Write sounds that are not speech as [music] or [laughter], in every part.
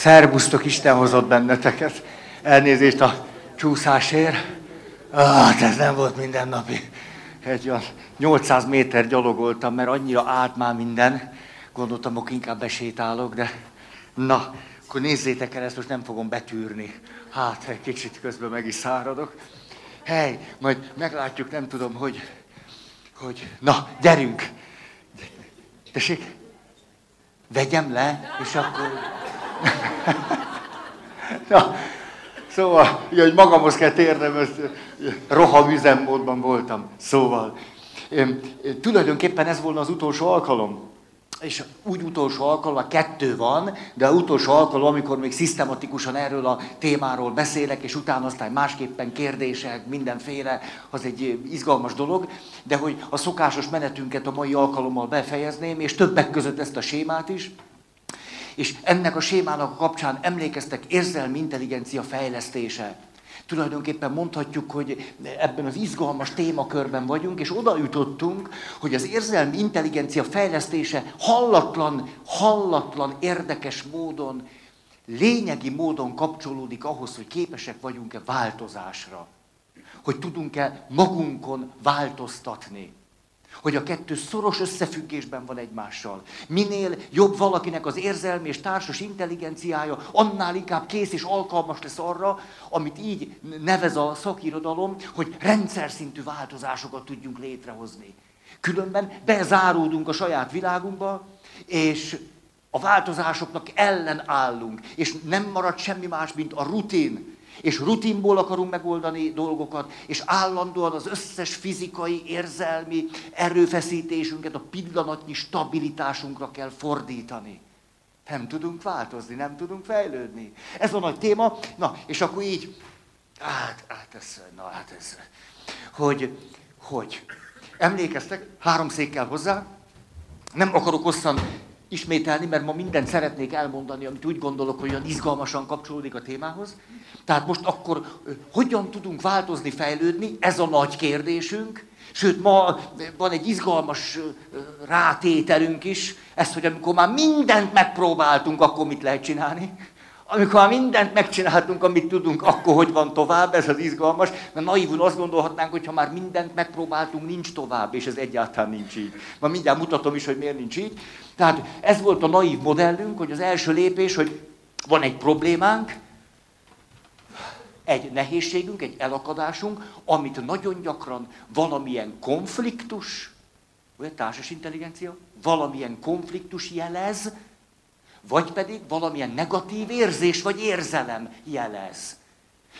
Szerbusztok, Isten hozott benneteket. Elnézést a csúszásért. Ah, ez nem volt mindennapi. Egy olyan 800 méter gyalogoltam, mert annyira állt már minden. Gondoltam, hogy inkább besétálok, de na, akkor nézzétek el, ezt most nem fogom betűrni. Hát, egy kicsit közben meg is száradok. Hely, majd meglátjuk, nem tudom, hogy, hogy, na, gyerünk. Tessék, vegyem le, és akkor... Na, szóval, ugye, hogy magamhoz kell térnem, ezt roham üzemmódban voltam. Szóval, én, tulajdonképpen ez volna az utolsó alkalom. És úgy utolsó alkalom, kettő van, de az utolsó alkalom, amikor még szisztematikusan erről a témáról beszélek, és utána aztán másképpen kérdések, mindenféle, az egy izgalmas dolog, de hogy a szokásos menetünket a mai alkalommal befejezném, és többek között ezt a sémát is, és ennek a sémának a kapcsán emlékeztek érzelmi intelligencia fejlesztése. Tulajdonképpen mondhatjuk, hogy ebben az izgalmas témakörben vagyunk, és oda jutottunk, hogy az érzelmi intelligencia fejlesztése hallatlan, hallatlan, érdekes módon, lényegi módon kapcsolódik ahhoz, hogy képesek vagyunk-e változásra. Hogy tudunk-e magunkon változtatni hogy a kettő szoros összefüggésben van egymással. Minél jobb valakinek az érzelmi és társas intelligenciája, annál inkább kész és alkalmas lesz arra, amit így nevez a szakirodalom, hogy rendszer szintű változásokat tudjunk létrehozni. Különben bezáródunk a saját világunkba, és a változásoknak ellen állunk, és nem marad semmi más, mint a rutin, és rutinból akarunk megoldani dolgokat, és állandóan az összes fizikai, érzelmi erőfeszítésünket a pillanatnyi stabilitásunkra kell fordítani. Nem tudunk változni, nem tudunk fejlődni. Ez a nagy téma. Na, és akkor így, hát, hát ez, na hát ez, hogy, hogy, emlékeztek, három székkel hozzá, nem akarok hosszan ismételni, mert ma mindent szeretnék elmondani, amit úgy gondolok, hogy olyan izgalmasan kapcsolódik a témához. Tehát most akkor hogyan tudunk változni, fejlődni, ez a nagy kérdésünk. Sőt, ma van egy izgalmas rátételünk is, ez, hogy amikor már mindent megpróbáltunk, akkor mit lehet csinálni. Amikor már mindent megcsináltunk, amit tudunk, akkor hogy van tovább, ez az izgalmas. Mert naívul azt gondolhatnánk, hogy ha már mindent megpróbáltunk, nincs tovább, és ez egyáltalán nincs így. Ma mindjárt mutatom is, hogy miért nincs így. Tehát ez volt a naív modellünk, hogy az első lépés, hogy van egy problémánk, egy nehézségünk, egy elakadásunk, amit nagyon gyakran valamilyen konfliktus, vagy társas intelligencia, valamilyen konfliktus jelez, vagy pedig valamilyen negatív érzés vagy érzelem jelez.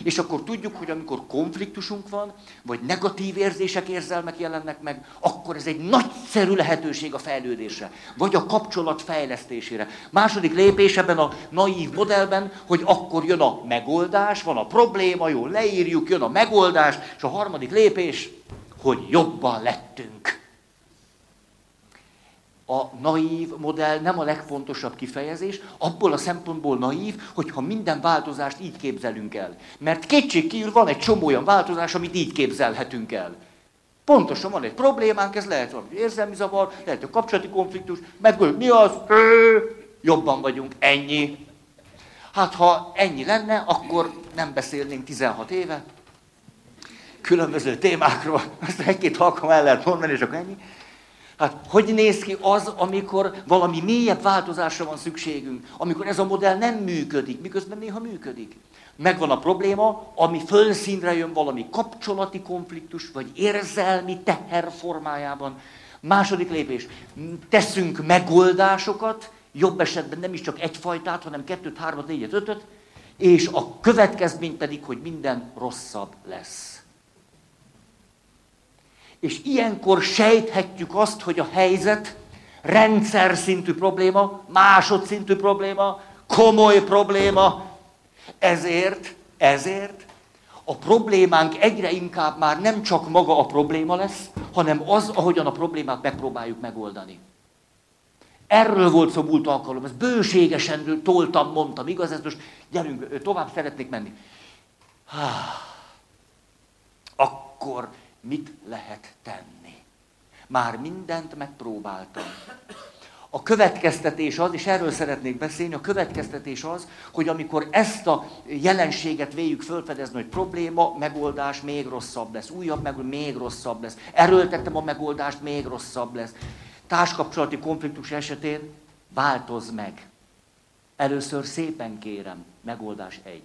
És akkor tudjuk, hogy amikor konfliktusunk van, vagy negatív érzések, érzelmek jelennek meg, akkor ez egy nagyszerű lehetőség a fejlődésre, vagy a kapcsolat fejlesztésére. Második lépés ebben a naív modellben, hogy akkor jön a megoldás, van a probléma, jó, leírjuk, jön a megoldás, és a harmadik lépés, hogy jobban lettünk a naív modell nem a legfontosabb kifejezés, abból a szempontból naív, hogyha minden változást így képzelünk el. Mert kétségkívül van egy csomó olyan változás, amit így képzelhetünk el. Pontosan van egy problémánk, ez lehet valami érzelmi zavar, lehet a kapcsolati konfliktus, meg mi az? Jobban vagyunk, ennyi. Hát ha ennyi lenne, akkor nem beszélnénk 16 éve, különböző témákról, azt egy-két halkam el lehet mondani, és akkor ennyi. Hát hogy néz ki az, amikor valami mélyebb változásra van szükségünk, amikor ez a modell nem működik, miközben néha működik. Megvan a probléma, ami fölszínre jön valami kapcsolati konfliktus, vagy érzelmi teher formájában. Második lépés, teszünk megoldásokat, jobb esetben nem is csak egyfajtát, hanem kettőt, hármat, négyet, ötöt, és a következmény pedig, hogy minden rosszabb lesz. És ilyenkor sejthetjük azt, hogy a helyzet rendszer szintű probléma, másodszintű probléma, komoly probléma. Ezért, ezért a problémánk egyre inkább már nem csak maga a probléma lesz, hanem az, ahogyan a problémát megpróbáljuk megoldani. Erről volt szó múlt alkalom, ezt bőségesen toltam, mondtam, igaz? Ez most gyerünk, tovább szeretnék menni. Akkor mit lehet tenni. Már mindent megpróbáltam. A következtetés az, és erről szeretnék beszélni, a következtetés az, hogy amikor ezt a jelenséget véljük fölfedezni, hogy probléma, megoldás még rosszabb lesz, újabb meg még rosszabb lesz, erőltettem a megoldást, még rosszabb lesz. Társkapcsolati konfliktus esetén változ meg. Először szépen kérem, megoldás egy.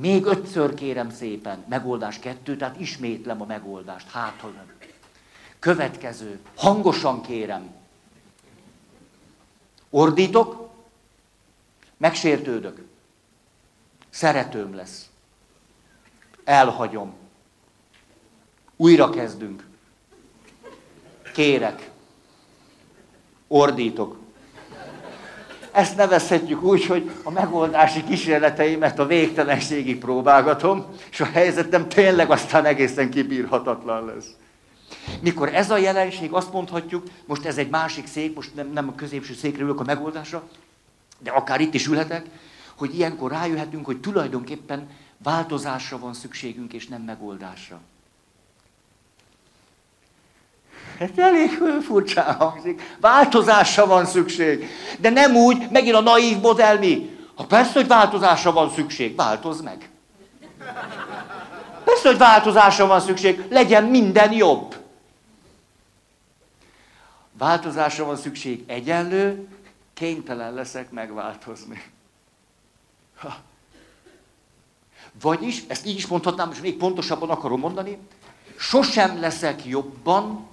Még ötször kérem szépen, megoldás kettő, tehát ismétlem a megoldást, hát nem. Következő, hangosan kérem. Ordítok, megsértődök. Szeretőm lesz. Elhagyom. Újra kezdünk. Kérek. Ordítok. Ezt nevezhetjük úgy, hogy a megoldási kísérleteimet a végtelenségig próbálgatom, és a helyzetem tényleg aztán egészen kibírhatatlan lesz. Mikor ez a jelenség, azt mondhatjuk, most ez egy másik szék, most nem, nem a középső székre ülök a megoldásra, de akár itt is ülhetek, hogy ilyenkor rájöhetünk, hogy tulajdonképpen változásra van szükségünk, és nem megoldásra. Ez elég furcsán hangzik. Változásra van szükség. De nem úgy, megint a naív modell mi? Ha persze, hogy változásra van szükség, változ meg. Persze, hogy változásra van szükség, legyen minden jobb. Változásra van szükség egyenlő, kénytelen leszek megváltozni. Ha. Vagyis, ezt így is mondhatnám, és még pontosabban akarom mondani, sosem leszek jobban,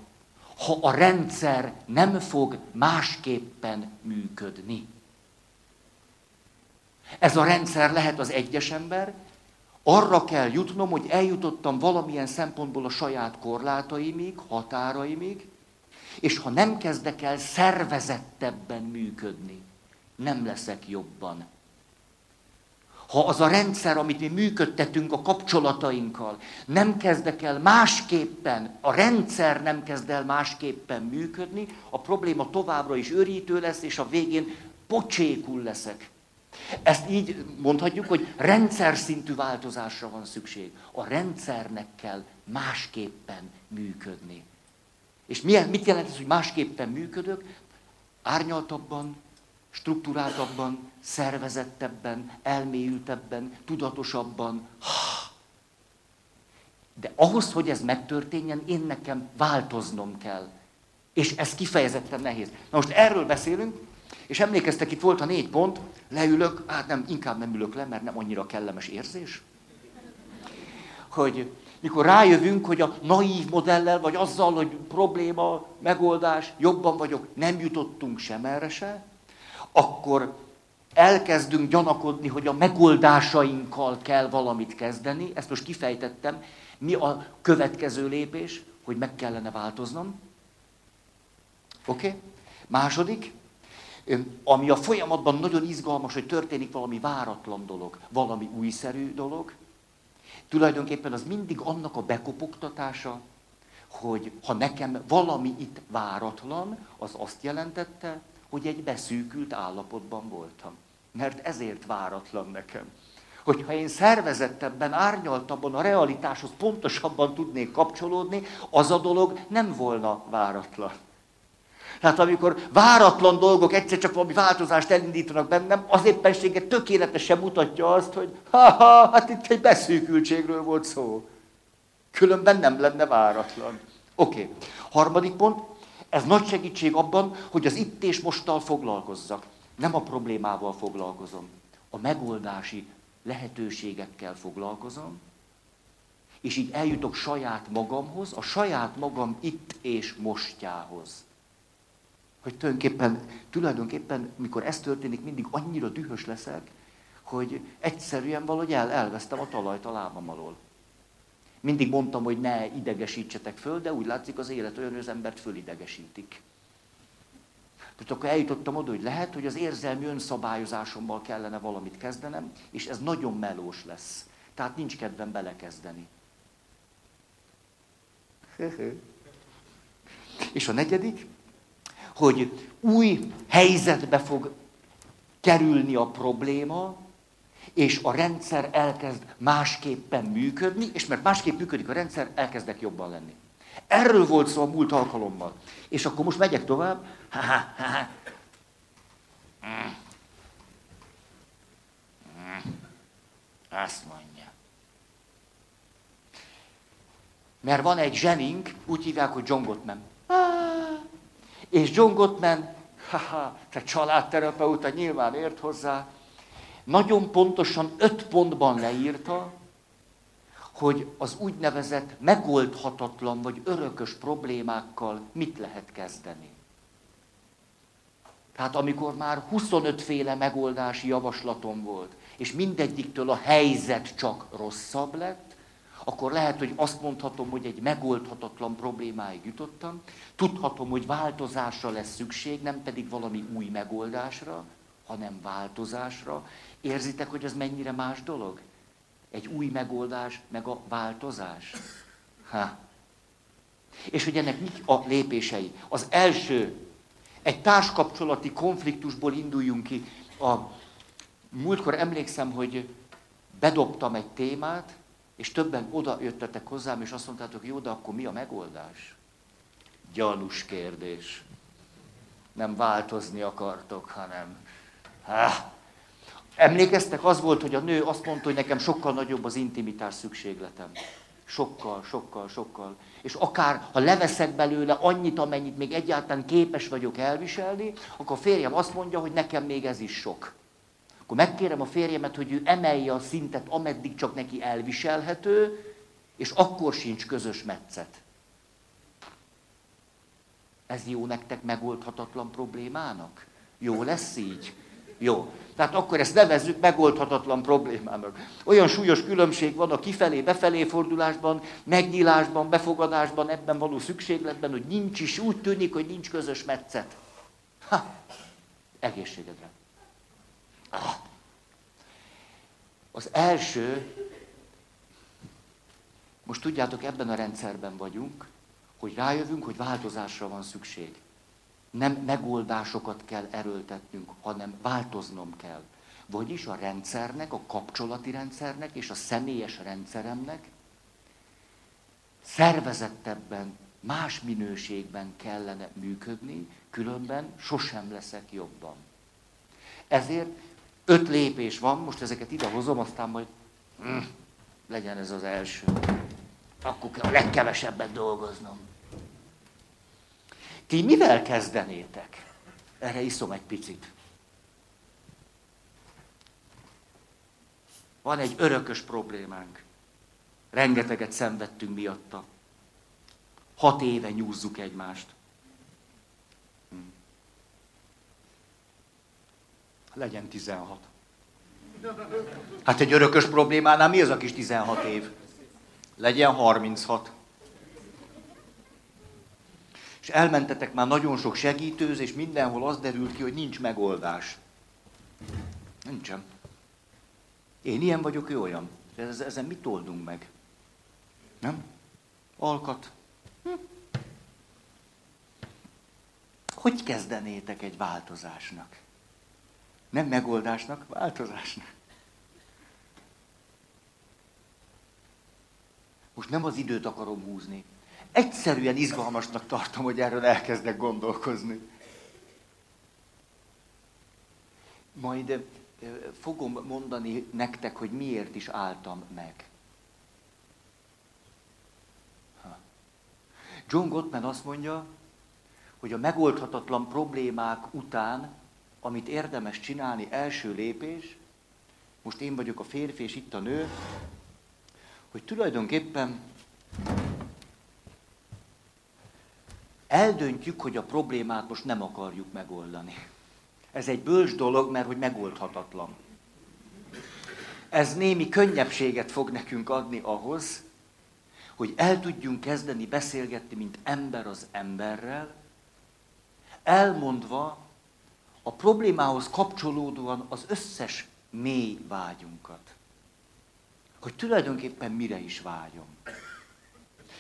ha a rendszer nem fog másképpen működni. Ez a rendszer lehet az egyes ember, arra kell jutnom, hogy eljutottam valamilyen szempontból a saját korlátaimig, határaimig, és ha nem kezdek el szervezettebben működni, nem leszek jobban. Ha az a rendszer, amit mi működtetünk a kapcsolatainkkal, nem kezdek el másképpen, a rendszer nem kezd el másképpen működni, a probléma továbbra is őrítő lesz, és a végén pocsékul leszek. Ezt így mondhatjuk, hogy rendszer szintű változásra van szükség. A rendszernek kell másképpen működni. És milyen, mit jelent ez, hogy másképpen működök? Árnyaltabban, struktúráltabban, szervezettebben, elmélyültebben, tudatosabban. De ahhoz, hogy ez megtörténjen, én nekem változnom kell. És ez kifejezetten nehéz. Na most erről beszélünk, és emlékeztek, itt volt a négy pont, leülök, hát nem, inkább nem ülök le, mert nem annyira kellemes érzés. Hogy mikor rájövünk, hogy a naív modellel, vagy azzal, hogy probléma, megoldás, jobban vagyok, nem jutottunk sem erre se, akkor elkezdünk gyanakodni, hogy a megoldásainkkal kell valamit kezdeni. Ezt most kifejtettem. Mi a következő lépés, hogy meg kellene változnom? Oké? Okay? Második, ami a folyamatban nagyon izgalmas, hogy történik valami váratlan dolog, valami újszerű dolog, Tulajdonképpen az mindig annak a bekopogtatása, hogy ha nekem valami itt váratlan, az azt jelentette, hogy egy beszűkült állapotban voltam. Mert ezért váratlan nekem. Hogyha én szervezettebben, árnyaltabban a realitáshoz pontosabban tudnék kapcsolódni, az a dolog nem volna váratlan. Tehát amikor váratlan dolgok egyszer csak valami változást elindítanak bennem, az éppenséget tökéletesen mutatja azt, hogy ha-ha, hát itt egy beszűkültségről volt szó. Különben nem lenne váratlan. Oké. Okay. Harmadik pont, ez nagy segítség abban, hogy az itt és mosttal foglalkozzak. Nem a problémával foglalkozom. A megoldási lehetőségekkel foglalkozom, és így eljutok saját magamhoz, a saját magam itt és mostjához. Hogy tulajdonképpen, tulajdonképpen, mikor ez történik, mindig annyira dühös leszek, hogy egyszerűen valahogy el, elvesztem a talajt a lábam alól. Mindig mondtam, hogy ne idegesítsetek föl, de úgy látszik az élet olyan, hogy az embert fölidegesítik. Tehát akkor eljutottam oda, hogy lehet, hogy az érzelmi önszabályozásommal kellene valamit kezdenem, és ez nagyon melós lesz. Tehát nincs kedvem belekezdeni. [laughs] és a negyedik, hogy új helyzetbe fog kerülni a probléma, és a rendszer elkezd másképpen működni, és mert másképp működik a rendszer, elkezdek jobban lenni. Erről volt szó a múlt alkalommal. És akkor most megyek tovább. Azt mondja. Mert van egy zsenink, úgy hívják, hogy John Gottman. És John Gottman, haha, te családterapeuta nyilván ért hozzá, nagyon pontosan öt pontban leírta, hogy az úgynevezett megoldhatatlan vagy örökös problémákkal mit lehet kezdeni. Tehát amikor már 25 féle megoldási javaslatom volt, és mindegyiktől a helyzet csak rosszabb lett, akkor lehet, hogy azt mondhatom, hogy egy megoldhatatlan problémáig jutottam, tudhatom, hogy változásra lesz szükség, nem pedig valami új megoldásra, hanem változásra. Érzitek, hogy ez mennyire más dolog? Egy új megoldás, meg a változás. Ha. És hogy ennek mik a lépései? Az első, egy társkapcsolati konfliktusból induljunk ki. A múltkor emlékszem, hogy bedobtam egy témát, és többen oda jöttetek hozzám, és azt mondtátok, jó, de akkor mi a megoldás? Gyanús kérdés. Nem változni akartok, hanem... Há. Emlékeztek, az volt, hogy a nő azt mondta, hogy nekem sokkal nagyobb az intimitás szükségletem. Sokkal, sokkal, sokkal. És akár, ha leveszek belőle annyit, amennyit még egyáltalán képes vagyok elviselni, akkor a férjem azt mondja, hogy nekem még ez is sok. Akkor megkérem a férjemet, hogy ő emelje a szintet, ameddig csak neki elviselhető, és akkor sincs közös metszet. Ez jó nektek megoldhatatlan problémának? Jó lesz így? Jó. Tehát akkor ezt nevezzük megoldhatatlan problémának. Olyan súlyos különbség van a kifelé-befelé fordulásban, megnyílásban, befogadásban, ebben való szükségletben, hogy nincs is, úgy tűnik, hogy nincs közös metszet. Ha, egészségedre. Az első, most tudjátok, ebben a rendszerben vagyunk, hogy rájövünk, hogy változásra van szükség. Nem megoldásokat kell erőltetnünk, hanem változnom kell. Vagyis a rendszernek, a kapcsolati rendszernek és a személyes rendszeremnek szervezettebben, más minőségben kellene működni, különben sosem leszek jobban. Ezért öt lépés van, most ezeket idehozom, aztán majd hm, legyen ez az első. Akkor kell a legkevesebbet dolgoznom. Ti mivel kezdenétek? Erre iszom egy picit. Van egy örökös problémánk. Rengeteget szenvedtünk miatta. Hat éve nyúzzuk egymást. legyen 16. Hát egy örökös problémánál mi az a kis 16 év? Legyen 36. És elmentetek már nagyon sok segítőz, és mindenhol az derült ki, hogy nincs megoldás. Nincsen. Én ilyen vagyok, ő olyan. Ez, ezen mit oldunk meg? Nem? Alkat. Hm. Hogy kezdenétek egy változásnak? Nem megoldásnak, változásnak. Most nem az időt akarom húzni. Egyszerűen izgalmasnak tartom, hogy erről elkezdek gondolkozni. Majd fogom mondani nektek, hogy miért is álltam meg. John Gottman azt mondja, hogy a megoldhatatlan problémák után amit érdemes csinálni, első lépés, most én vagyok a férfi, és itt a nő, hogy tulajdonképpen eldöntjük, hogy a problémát most nem akarjuk megoldani. Ez egy bölcs dolog, mert hogy megoldhatatlan. Ez némi könnyebbséget fog nekünk adni ahhoz, hogy el tudjunk kezdeni beszélgetni, mint ember az emberrel, elmondva a problémához kapcsolódóan az összes mély vágyunkat. Hogy tulajdonképpen mire is vágyom.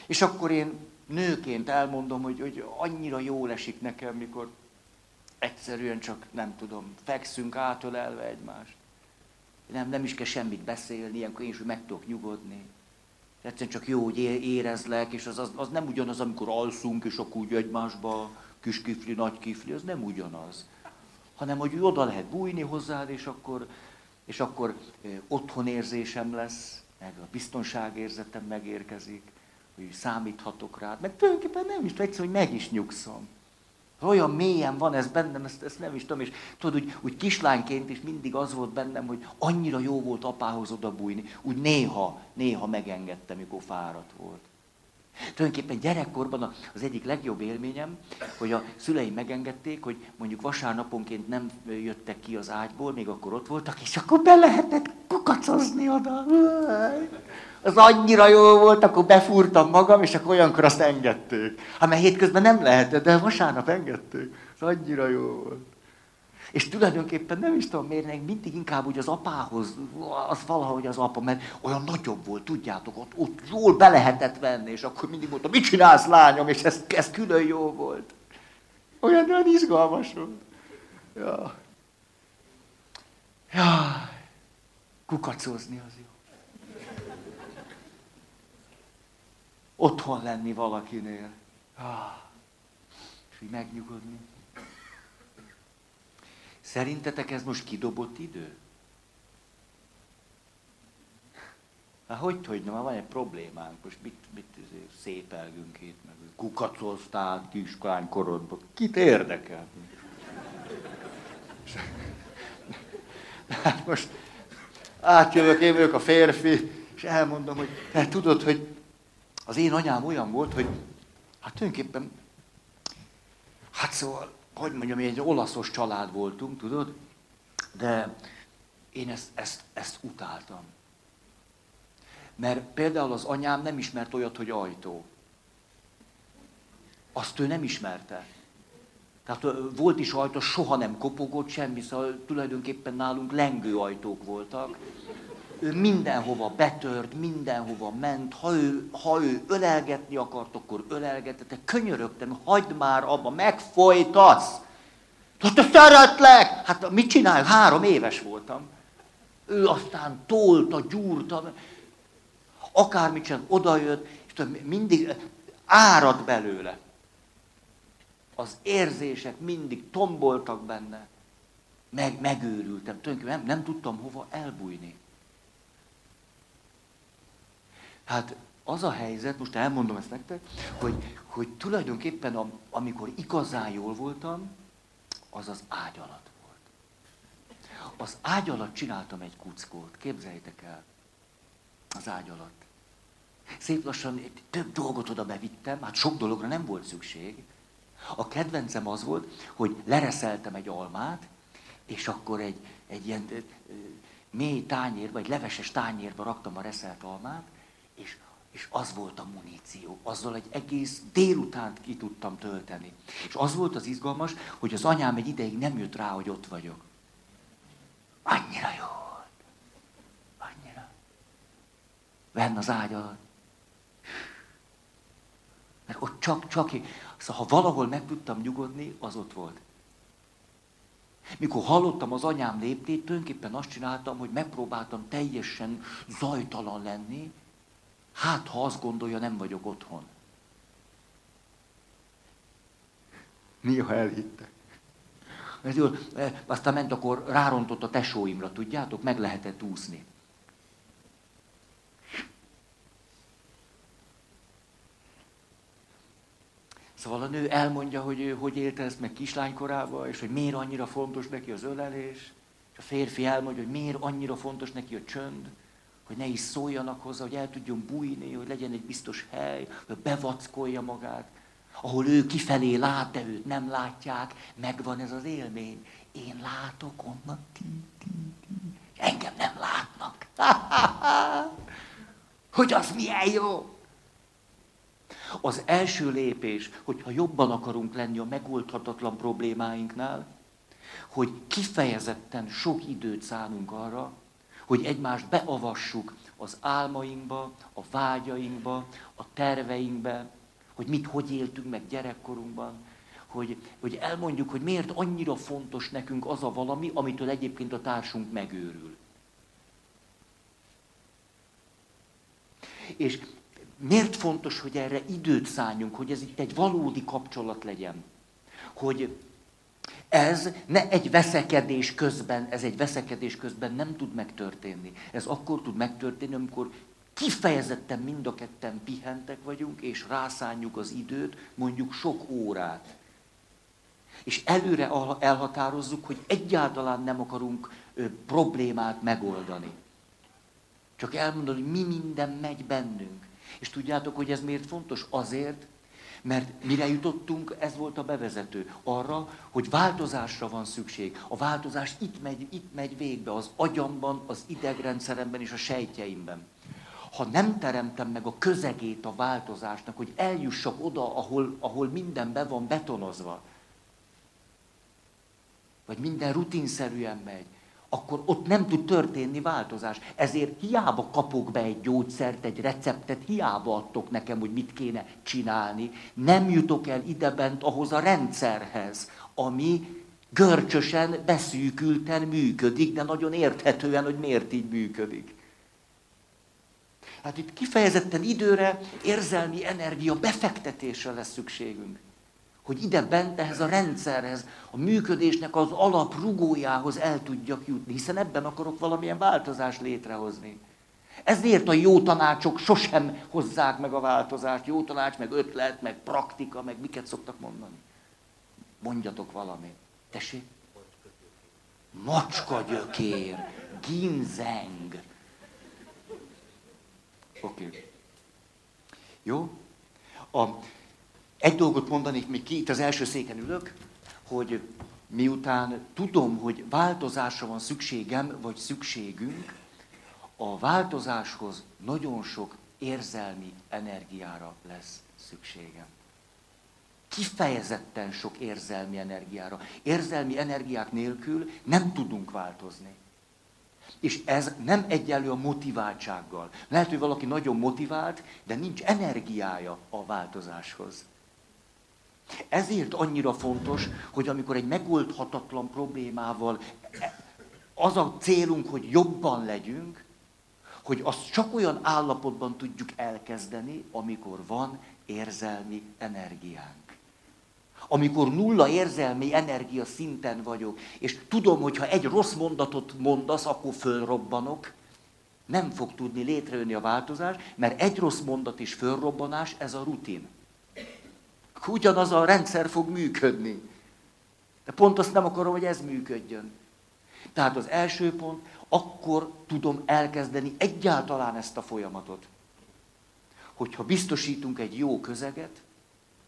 És akkor én nőként elmondom, hogy, hogy annyira jól esik nekem, mikor egyszerűen csak, nem tudom, fekszünk átölelve egymást. Nem, nem is kell semmit beszélni, ilyenkor én is meg tudok nyugodni. Egyszerűen csak jó, hogy érezlek, és az, az, az nem ugyanaz, amikor alszunk, és akkor úgy egymásba kis kifli, nagy kifli, az nem ugyanaz. Hanem, hogy oda lehet bújni hozzád, és akkor, és akkor otthonérzésem lesz, meg a biztonságérzetem megérkezik, hogy számíthatok rád. Meg tulajdonképpen nem is egyszerűen, hogy meg is nyugszom. Olyan mélyen van ez bennem, ezt, ezt nem is tudom, és tudod, úgy, úgy kislányként is mindig az volt bennem, hogy annyira jó volt apához odabújni, úgy néha, néha megengedtem, mikor fáradt volt. Tulajdonképpen gyerekkorban az egyik legjobb élményem, hogy a szüleim megengedték, hogy mondjuk vasárnaponként nem jöttek ki az ágyból, még akkor ott voltak, és akkor be lehetett kukacozni oda. Az annyira jó volt, akkor befúrtam magam, és akkor olyankor azt engedték. Hát mert hétközben nem lehetett, de vasárnap engedték. Az annyira jó volt. És tulajdonképpen nem is tudom miért, mindig inkább úgy az apához, az valahogy az apa, mert olyan nagyobb volt, tudjátok, ott, ott jól be lehetett venni, és akkor mindig mondta, mit csinálsz lányom, és ez, ez külön jó volt. Olyan, olyan izgalmas volt. Ja. Ja. Kukacozni az jó. Otthon lenni valakinél. Ah. És így megnyugodni. Szerintetek ez most kidobott idő? Hát hogy, hogy nem, van egy problémánk, most mit, mit szépelgünk itt, meg kukacoztál kiskány korodban, kit érdekel? Hát most átjövök, én vagyok a férfi, és elmondom, hogy te tudod, hogy az én anyám olyan volt, hogy hát tulajdonképpen, hát szóval hogy mondjam, egy olaszos család voltunk, tudod? De én ezt, ezt, ezt utáltam. Mert például az anyám nem ismert olyat, hogy ajtó. Azt ő nem ismerte. Tehát volt is ajtó, soha nem kopogott semmi, szóval tulajdonképpen nálunk lengő ajtók voltak ő mindenhova betört, mindenhova ment, ha ő, ha ő ölelgetni akart, akkor ölelgetette, könyörögtem, hagyd már abba, megfojtasz! Hát te szeretlek! Hát mit csinálj? Három éves voltam. Ő aztán tolta, gyúrta, akármit sem, odajött, és mindig árad belőle. Az érzések mindig tomboltak benne. Meg, megőrültem, tulajdonképpen nem, nem tudtam hova elbújni. Hát az a helyzet, most elmondom ezt nektek, hogy, hogy tulajdonképpen a, amikor igazán jól voltam, az az ágy alatt volt. Az ágy alatt csináltam egy kuckót, képzeljétek el. Az ágy alatt. Szép lassan több dolgot oda bevittem, hát sok dologra nem volt szükség. A kedvencem az volt, hogy lereszeltem egy almát, és akkor egy, egy ilyen mély tányérba, egy leveses tányérba raktam a reszelt almát, és, és az volt a muníció. Azzal egy egész délutánt ki tudtam tölteni. És az volt az izgalmas, hogy az anyám egy ideig nem jött rá, hogy ott vagyok. Annyira jó volt. Annyira. Venn az ágy. Mert ott csak, csak, szóval ha valahol meg tudtam nyugodni, az ott volt. Mikor hallottam az anyám léptét, tulajdonképpen azt csináltam, hogy megpróbáltam teljesen zajtalan lenni, Hát, ha azt gondolja, nem vagyok otthon. Néha elhitte. Ez jó, e, aztán ment, akkor rárontott a tesóimra, tudjátok, meg lehetett úszni. Szóval a nő elmondja, hogy hogy élte ezt meg kislánykorában, és hogy miért annyira fontos neki az ölelés, és a férfi elmondja, hogy miért annyira fontos neki a csönd, hogy ne is szóljanak hozzá, hogy el tudjon bújni, hogy legyen egy biztos hely, hogy bevackolja magát, ahol ő kifelé lát, de őt nem látják, megvan ez az élmény. Én látok onnan, ti, ti, ti. engem nem látnak. [laughs] hogy az milyen jó. Az első lépés, hogyha jobban akarunk lenni a megoldhatatlan problémáinknál, hogy kifejezetten sok időt szánunk arra, hogy egymást beavassuk az álmainkba, a vágyainkba, a terveinkbe, hogy mit hogy éltünk meg gyerekkorunkban, hogy, hogy elmondjuk, hogy miért annyira fontos nekünk az a valami, amitől egyébként a társunk megőrül. és miért fontos, hogy erre időt szálljunk, hogy ez itt egy valódi kapcsolat legyen? Hogy ez ne egy veszekedés közben, ez egy veszekedés közben nem tud megtörténni. Ez akkor tud megtörténni, amikor kifejezetten mind a ketten pihentek vagyunk, és rászánjuk az időt, mondjuk sok órát. És előre elhatározzuk, hogy egyáltalán nem akarunk problémát megoldani. Csak elmondani, hogy mi minden megy bennünk. És tudjátok, hogy ez miért fontos? Azért, mert mire jutottunk, ez volt a bevezető. Arra, hogy változásra van szükség. A változás itt megy, itt megy végbe, az agyamban, az idegrendszeremben és a sejtjeimben. Ha nem teremtem meg a közegét a változásnak, hogy eljussak oda, ahol, ahol minden be van betonozva, vagy minden rutinszerűen megy, akkor ott nem tud történni változás. Ezért hiába kapok be egy gyógyszert, egy receptet, hiába adtok nekem, hogy mit kéne csinálni. Nem jutok el idebent ahhoz a rendszerhez, ami görcsösen, beszűkülten működik, de nagyon érthetően, hogy miért így működik. Hát itt kifejezetten időre, érzelmi energia befektetésre lesz szükségünk hogy ide bent ehhez a rendszerhez, a működésnek az alaprugójához el tudjak jutni, hiszen ebben akarok valamilyen változást létrehozni. Ezért a jó tanácsok sosem hozzák meg a változást. Jó tanács, meg ötlet, meg praktika, meg miket szoktak mondani. Mondjatok valamit. Tessék? Macska gyökér, ginzeng. Oké. Okay. Jó? A, egy dolgot mondanék még ki, itt az első széken ülök, hogy miután tudom, hogy változásra van szükségem, vagy szükségünk, a változáshoz nagyon sok érzelmi energiára lesz szükségem. Kifejezetten sok érzelmi energiára. Érzelmi energiák nélkül nem tudunk változni. És ez nem egyenlő a motiváltsággal. Lehet, hogy valaki nagyon motivált, de nincs energiája a változáshoz. Ezért annyira fontos, hogy amikor egy megoldhatatlan problémával az a célunk, hogy jobban legyünk, hogy azt csak olyan állapotban tudjuk elkezdeni, amikor van érzelmi energiánk. Amikor nulla érzelmi energia szinten vagyok, és tudom, hogy ha egy rossz mondatot mondasz, akkor fölrobbanok, nem fog tudni létrejönni a változás, mert egy rossz mondat is fölrobbanás, ez a rutin ugyanaz a rendszer fog működni. De pont azt nem akarom, hogy ez működjön. Tehát az első pont, akkor tudom elkezdeni egyáltalán ezt a folyamatot. Hogyha biztosítunk egy jó közeget,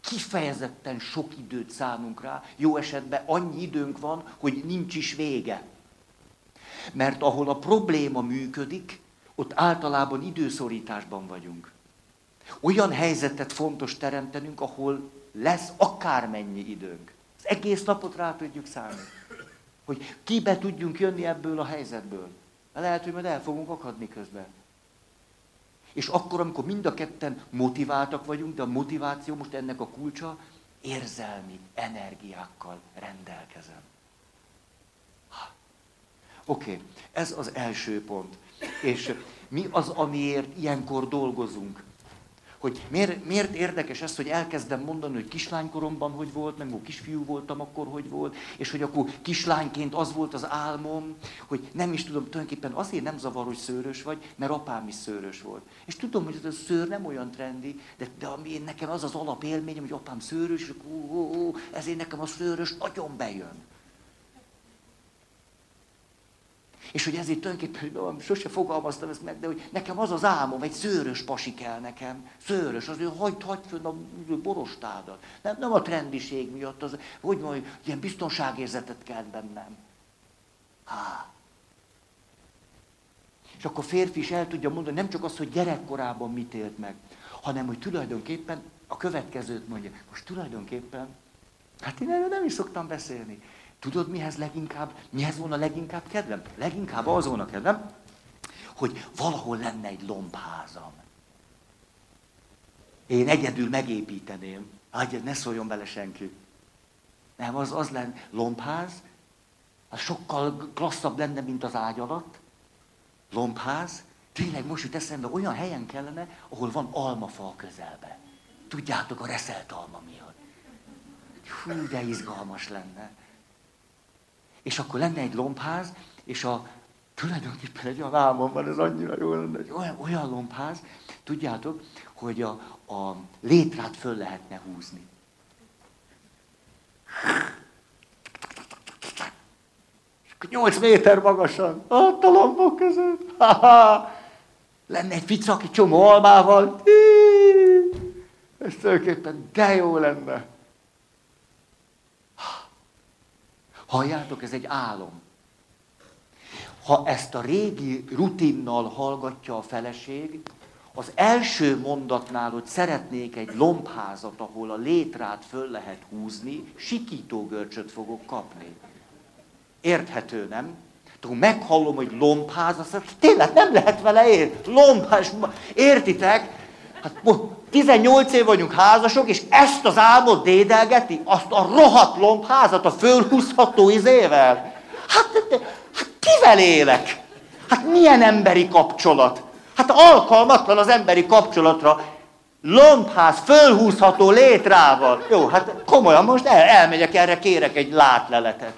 kifejezetten sok időt szánunk rá, jó esetben annyi időnk van, hogy nincs is vége. Mert ahol a probléma működik, ott általában időszorításban vagyunk. Olyan helyzetet fontos teremtenünk, ahol lesz akármennyi időnk. Az egész napot rá tudjuk szállni. Hogy kibe tudjunk jönni ebből a helyzetből. Mert lehet, hogy majd el fogunk akadni közben. És akkor, amikor mind a ketten motiváltak vagyunk, de a motiváció most ennek a kulcsa, érzelmi energiákkal rendelkezem. Oké, okay. ez az első pont. És mi az, amiért ilyenkor dolgozunk? Hogy miért, miért érdekes ez, hogy elkezdem mondani, hogy kislánykoromban hogy volt, meg ó, kisfiú voltam akkor, hogy volt, és hogy akkor kislányként az volt az álmom, hogy nem is tudom, tulajdonképpen azért nem zavar, hogy szőrös vagy, mert apám is szőrös volt. És tudom, hogy ez a szőr nem olyan trendi, de, de ami nekem az az alapélményem, hogy apám szőrös, és ó, ó, ó, ezért nekem a szőrös nagyon bejön. És hogy ezért tulajdonképpen sose fogalmaztam ezt meg, de hogy nekem az az álmom, egy szőrös pasi kell nekem. Szőrös, az, hogy hagyd, hagyd fönn a borostádat. Nem, nem a trendiség miatt, az, hogy majd ilyen biztonságérzetet kell bennem. Há. És akkor férfi is el tudja mondani, nem csak az, hogy gyerekkorában mit élt meg, hanem hogy tulajdonképpen a következőt mondja. Most tulajdonképpen, hát én erről nem is szoktam beszélni. Tudod, mihez leginkább, mihez volna leginkább kedvem? Leginkább az volna kedvem, hogy valahol lenne egy lombházam. Én egyedül megépíteném. Hát ne szóljon bele senki. Nem, az, az lenne lombház, az sokkal klasszabb lenne, mint az ágy alatt. Lombház, Tényleg most jut eszembe, olyan helyen kellene, ahol van almafa a közelbe. Tudjátok, a reszelt alma miatt. Hú, de izgalmas lenne. És akkor lenne egy lombház, és a tulajdonképpen egy olyan álmom van, ez annyira jó lenne, egy olyan, olyan lombház, tudjátok, hogy a, a létrát föl lehetne húzni. 8 méter magasan, ott a lombok között. Lenne egy ficaki csomó almával. Ez tulajdonképpen de jó lenne. Halljátok, ez egy álom. Ha ezt a régi rutinnal hallgatja a feleség, az első mondatnál, hogy szeretnék egy lombházat, ahol a létrát föl lehet húzni, sikítógörcsöt fogok kapni. Érthető, nem? Tudom, meghallom, hogy lombház, azt mondja, tényleg nem lehet vele ér. Lombház, értitek? Hát 18 év vagyunk házasok, és ezt az álmot dédelgeti, azt a rohadt lombházat a fölhúzható izével. Hát, hát kivel élek? Hát milyen emberi kapcsolat? Hát alkalmatlan az emberi kapcsolatra. Lombház fölhúzható létrával. Jó, hát komolyan most el, elmegyek erre, kérek egy látleletet.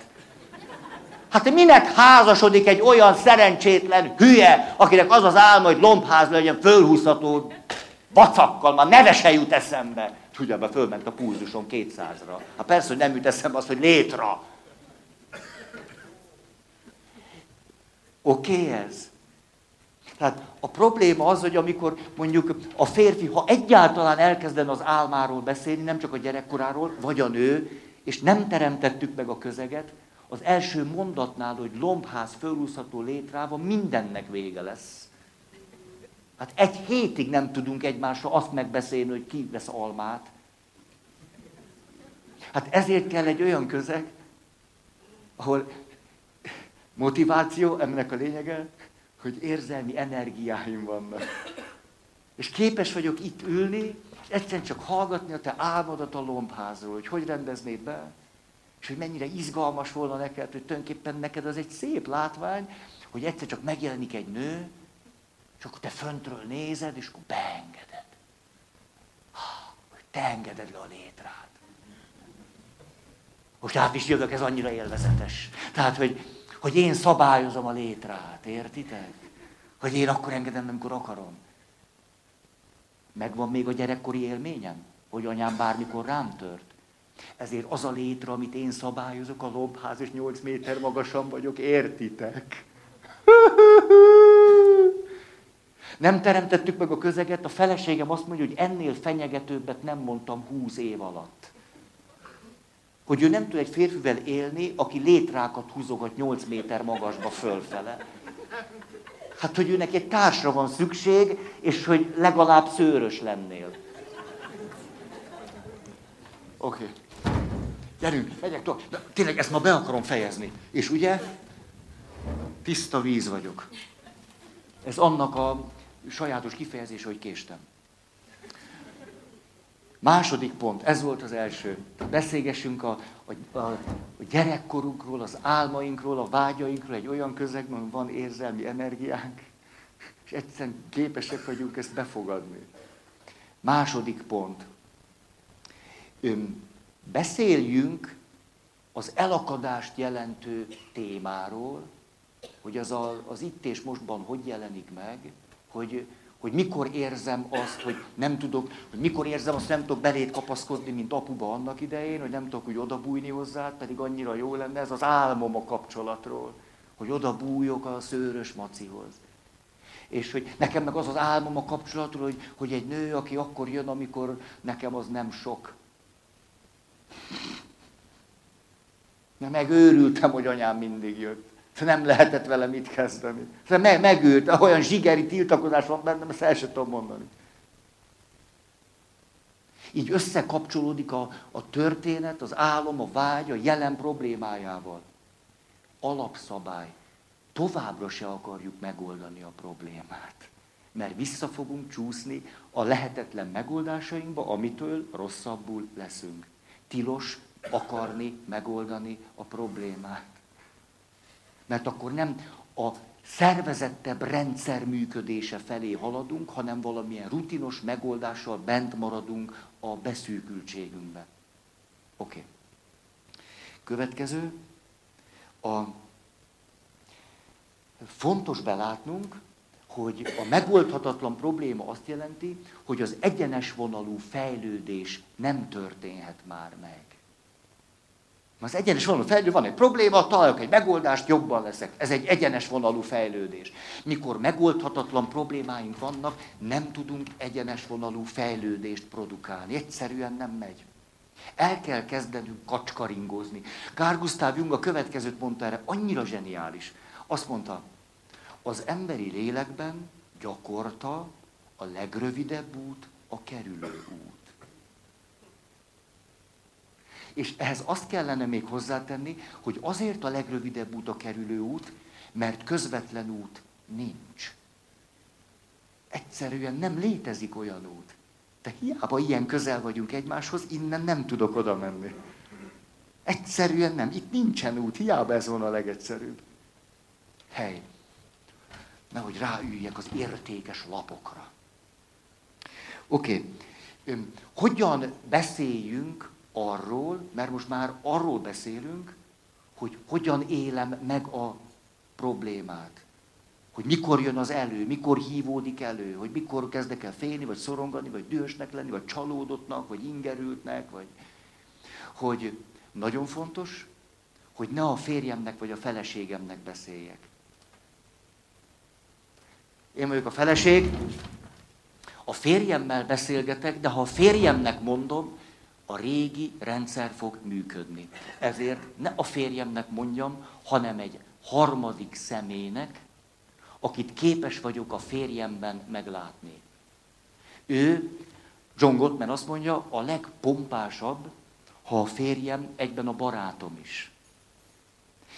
Hát minek házasodik egy olyan szerencsétlen hülye, akinek az az álma, hogy lombház legyen fölhúzható vacakkal, már neve se jut eszembe. Tudja, be fölment a pulzusom 200-ra. Hát persze, hogy nem jut eszembe az, hogy létra. Oké okay ez? Tehát a probléma az, hogy amikor mondjuk a férfi, ha egyáltalán elkezden az álmáról beszélni, nem csak a gyerekkoráról, vagy a nő, és nem teremtettük meg a közeget, az első mondatnál, hogy lombház fölúszható létrával mindennek vége lesz. Hát egy hétig nem tudunk egymásra azt megbeszélni, hogy ki vesz almát. Hát ezért kell egy olyan közeg, ahol motiváció, ennek a lényege, hogy érzelmi energiáim vannak. És képes vagyok itt ülni, és egyszerűen csak hallgatni a te álmodat a lombházról, hogy hogy rendeznéd be, és hogy mennyire izgalmas volna neked, hogy tulajdonképpen neked az egy szép látvány, hogy egyszer csak megjelenik egy nő, és akkor te föntről nézed, és akkor beengeded. Hogy te engeded le a létrát. Most át is jövök, ez annyira élvezetes. Tehát, hogy, hogy én szabályozom a létrát, értitek? Hogy én akkor engedem, amikor akarom. Megvan még a gyerekkori élményem, hogy anyám bármikor rám tört. Ezért az a létre, amit én szabályozok, a lobház, és 8 méter magasan vagyok, értitek? [laughs] Nem teremtettük meg a közeget, a feleségem azt mondja, hogy ennél fenyegetőbbet nem mondtam húsz év alatt. Hogy ő nem tud egy férfivel élni, aki létrákat húzogat 8 méter magasba fölfele. Hát, hogy őnek egy társra van szükség, és hogy legalább szőrös lennél. Oké. Okay. Gyerünk, megyek tovább. Tényleg ezt ma be akarom fejezni. És ugye, tiszta víz vagyok. Ez annak a sajátos kifejezés, hogy késtem. Második pont, ez volt az első. Beszélgessünk a, a, a, gyerekkorunkról, az álmainkról, a vágyainkról, egy olyan közegben, van érzelmi energiánk, és egyszerűen képesek vagyunk ezt befogadni. Második pont. Öm, beszéljünk az elakadást jelentő témáról, hogy az a, az itt és mostban hogy jelenik meg, hogy, hogy mikor érzem azt, hogy nem tudok, hogy mikor érzem azt, nem tudok belét kapaszkodni, mint apuba annak idején, hogy nem tudok úgy odabújni hozzá, pedig annyira jó lenne, ez az álmom a kapcsolatról, hogy odabújok a szőrös macihoz. És hogy nekem meg az az álmom a kapcsolatról, hogy, hogy egy nő, aki akkor jön, amikor nekem az nem sok. De megőrültem, hogy anyám mindig jött. Nem lehetett vele mit kezdeni. Meg, megőrt, olyan zsigeri tiltakozás van bennem, ezt el sem tudom mondani. Így összekapcsolódik a, a történet, az álom, a vágy, a jelen problémájával. Alapszabály. Továbbra se akarjuk megoldani a problémát. Mert vissza fogunk csúszni a lehetetlen megoldásainkba, amitől rosszabbul leszünk. Tilos akarni megoldani a problémát. Mert akkor nem a szervezettebb rendszer működése felé haladunk, hanem valamilyen rutinos megoldással bent maradunk a beszűkültségünkbe. Oké. Okay. Következő. A fontos belátnunk, hogy a megoldhatatlan probléma azt jelenti, hogy az egyenes vonalú fejlődés nem történhet már meg. Az egyenes vonalú fejlődés, van egy probléma, találok egy megoldást, jobban leszek. Ez egy egyenes vonalú fejlődés. Mikor megoldhatatlan problémáink vannak, nem tudunk egyenes vonalú fejlődést produkálni. Egyszerűen nem megy. El kell kezdenünk kacskaringozni. Kár Gustav Jung a következőt mondta erre, annyira zseniális. Azt mondta, az emberi lélekben gyakorta a legrövidebb út a kerülő út. És ehhez azt kellene még hozzátenni, hogy azért a legrövidebb út a kerülő út, mert közvetlen út nincs. Egyszerűen nem létezik olyan út. De hiába ilyen közel vagyunk egymáshoz, innen nem tudok oda menni. Egyszerűen nem. Itt nincsen út, hiába ez volna a legegyszerűbb. Hely. Nehogy ráüljek az értékes lapokra. Oké. Okay. Hogyan beszéljünk arról, mert most már arról beszélünk, hogy hogyan élem meg a problémát. Hogy mikor jön az elő, mikor hívódik elő, hogy mikor kezdek el félni, vagy szorongani, vagy dühösnek lenni, vagy csalódottnak, vagy ingerültnek, vagy... Hogy nagyon fontos, hogy ne a férjemnek vagy a feleségemnek beszéljek. Én vagyok a feleség, a férjemmel beszélgetek, de ha a férjemnek mondom, a régi rendszer fog működni. Ezért ne a férjemnek mondjam, hanem egy harmadik személynek, akit képes vagyok a férjemben meglátni. Ő, John Gottman azt mondja, a legpompásabb, ha a férjem egyben a barátom is.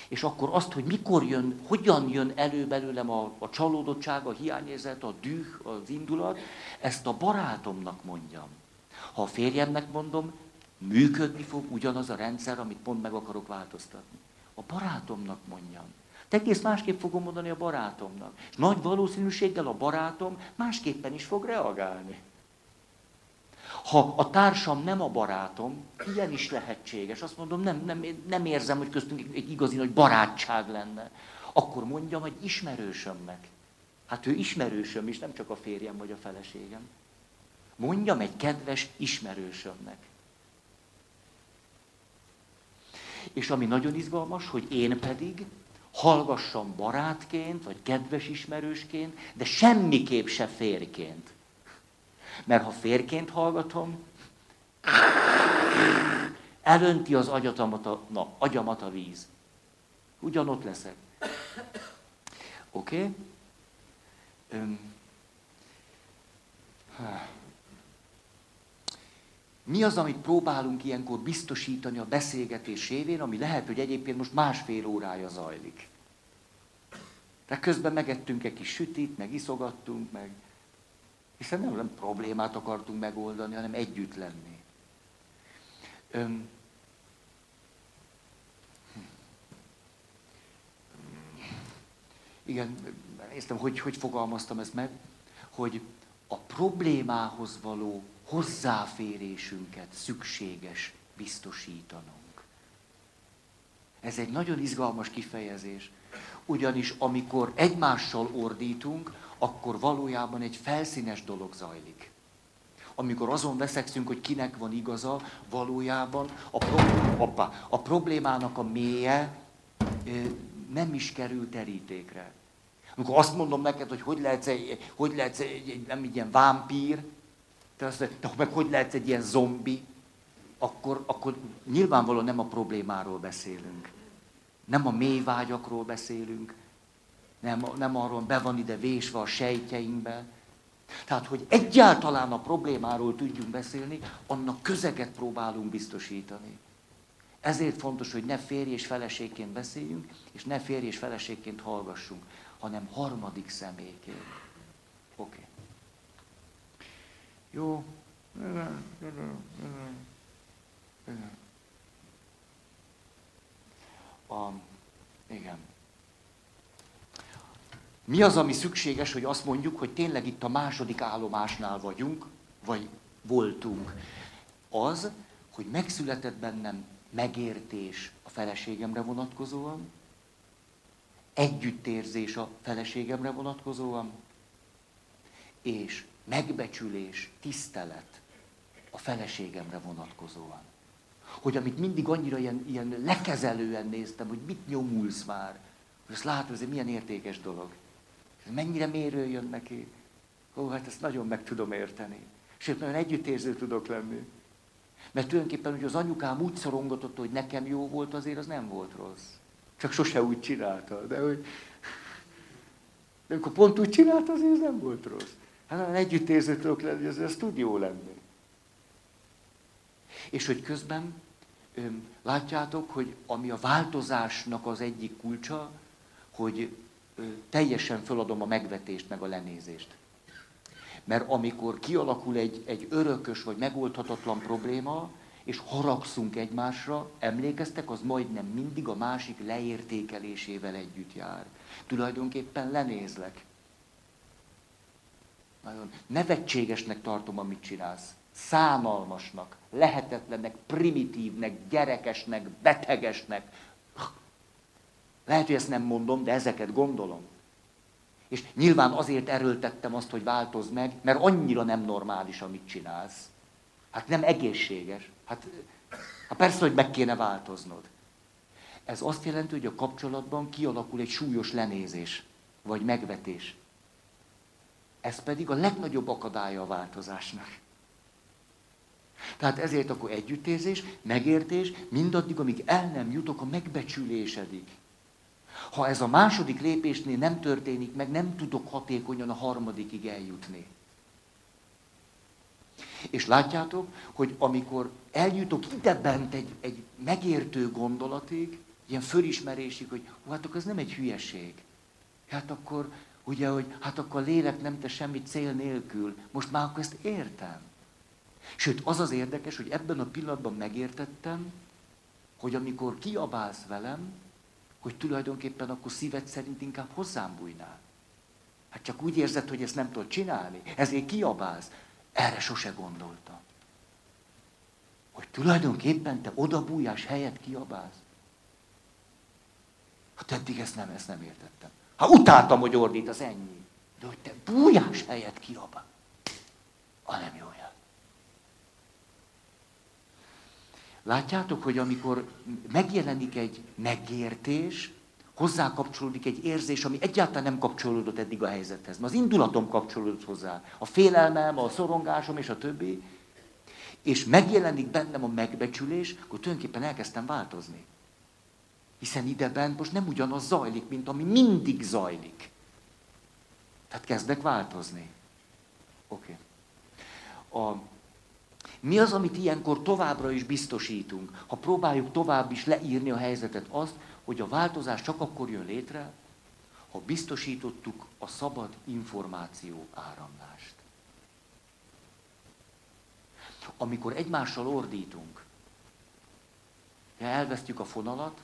És akkor azt, hogy mikor jön, hogyan jön elő belőlem a, a csalódottság, a hiányérzet, a düh, az indulat, ezt a barátomnak mondjam. Ha a férjemnek mondom, működni fog ugyanaz a rendszer, amit pont meg akarok változtatni. A barátomnak mondjam. Te egész másképp fogom mondani a barátomnak. És nagy valószínűséggel a barátom másképpen is fog reagálni. Ha a társam nem a barátom, ilyen is lehetséges. Azt mondom, nem, nem, nem érzem, hogy köztünk egy igazi nagy barátság lenne. Akkor mondjam egy ismerősömnek. Hát ő ismerősöm is, nem csak a férjem vagy a feleségem. Mondjam egy kedves ismerősömnek. És ami nagyon izgalmas, hogy én pedig hallgassam barátként, vagy kedves ismerősként, de semmiképp se férként. Mert ha férként hallgatom, elönti az agyatamat a, na, agyamat a víz. Ugyanott leszek. Oké? Okay? Mi az, amit próbálunk ilyenkor biztosítani a beszélgetés révén, ami lehet, hogy egyébként most másfél órája zajlik. De közben megettünk egy kis sütit, meg iszogattunk, meg... Hiszen nem, nem problémát akartunk megoldani, hanem együtt lenni. Öm... Igen, néztem, hogy, hogy fogalmaztam ezt meg, hogy a problémához való hozzáférésünket szükséges biztosítanunk. Ez egy nagyon izgalmas kifejezés, ugyanis amikor egymással ordítunk, akkor valójában egy felszínes dolog zajlik. Amikor azon veszekszünk, hogy kinek van igaza, valójában a, problém, opa, a problémának a mélye nem is kerül terítékre. Amikor azt mondom neked, hogy hogy lehetsz egy, hogy lehetsz egy, egy nem egy ilyen vámpír, te azt mondja, meg hogy lehet egy ilyen zombi, akkor, akkor nyilvánvalóan nem a problémáról beszélünk. Nem a mély vágyakról beszélünk, nem, nem arról, be van ide vésve a sejtjeinkbe. Tehát, hogy egyáltalán a problémáról tudjunk beszélni, annak közeget próbálunk biztosítani. Ezért fontos, hogy ne férj és feleségként beszéljünk, és ne férj és feleségként hallgassunk, hanem harmadik személyként. Oké. Okay. Jó. A, igen. Mi az, ami szükséges, hogy azt mondjuk, hogy tényleg itt a második állomásnál vagyunk, vagy voltunk? Az, hogy megszületett bennem megértés a feleségemre vonatkozóan, együttérzés a feleségemre vonatkozóan, és megbecsülés, tisztelet a feleségemre vonatkozóan. Hogy amit mindig annyira ilyen, ilyen lekezelően néztem, hogy mit nyomulsz már, hogy azt látod, ez egy milyen értékes dolog. Ez mennyire mérő jön neki. Ó, hát ezt nagyon meg tudom érteni. Sőt, nagyon együttérző tudok lenni. Mert tulajdonképpen, hogy az anyukám úgy szorongatott, hogy nekem jó volt, azért az nem volt rossz. Csak sose úgy csinálta. De, hogy... de amikor pont úgy csinálta, azért ez nem volt rossz. Hát nagyon együttérző tudok lenni, ez, ez tud jó lenni. És hogy közben öm, látjátok, hogy ami a változásnak az egyik kulcsa, hogy ö, teljesen föladom a megvetést, meg a lenézést. Mert amikor kialakul egy, egy örökös vagy megoldhatatlan probléma, és haragszunk egymásra, emlékeztek, az majdnem mindig a másik leértékelésével együtt jár. Tulajdonképpen lenézlek. Nagyon nevetségesnek tartom, amit csinálsz. Szánalmasnak, lehetetlennek, primitívnek, gyerekesnek, betegesnek. Lehet, hogy ezt nem mondom, de ezeket gondolom. És nyilván azért erőltettem azt, hogy változz meg, mert annyira nem normális, amit csinálsz. Hát nem egészséges. Hát, hát persze, hogy meg kéne változnod. Ez azt jelenti, hogy a kapcsolatban kialakul egy súlyos lenézés, vagy megvetés. Ez pedig a legnagyobb akadálya a változásnak. Tehát ezért akkor együttérzés, megértés, mindaddig, amíg el nem jutok a megbecsülésedik. Ha ez a második lépésnél nem történik meg, nem tudok hatékonyan a harmadikig eljutni. És látjátok, hogy amikor eljutok ide bent egy, egy megértő gondolatig, ilyen fölismerésig, hogy hát akkor ez nem egy hülyeség. Hát akkor, ugye, hogy hát akkor a lélek nem te semmi cél nélkül. Most már akkor ezt értem. Sőt, az az érdekes, hogy ebben a pillanatban megértettem, hogy amikor kiabálsz velem, hogy tulajdonképpen akkor szíved szerint inkább hozzám bújnál. Hát csak úgy érzed, hogy ezt nem tudod csinálni. Ezért kiabálsz. Erre sose gondoltam. Hogy tulajdonképpen te oda bújás helyett kiabálsz. Hát eddig ezt nem, ezt nem értettem. Ha utáltam, hogy ordít, az ennyi. De hogy te bújás helyett kiabál. A nem jó jel. Látjátok, hogy amikor megjelenik egy megértés, hozzá kapcsolódik egy érzés, ami egyáltalán nem kapcsolódott eddig a helyzethez. Az indulatom kapcsolódott hozzá. A félelmem, a szorongásom és a többi. És megjelenik bennem a megbecsülés, akkor tulajdonképpen elkezdtem változni. Hiszen ide bent most nem ugyanaz zajlik, mint ami mindig zajlik. Tehát kezdek változni. Oké. Okay. Mi az, amit ilyenkor továbbra is biztosítunk? Ha próbáljuk tovább is leírni a helyzetet, azt, hogy a változás csak akkor jön létre, ha biztosítottuk a szabad információ áramlást. Amikor egymással ordítunk, elvesztjük a fonalat,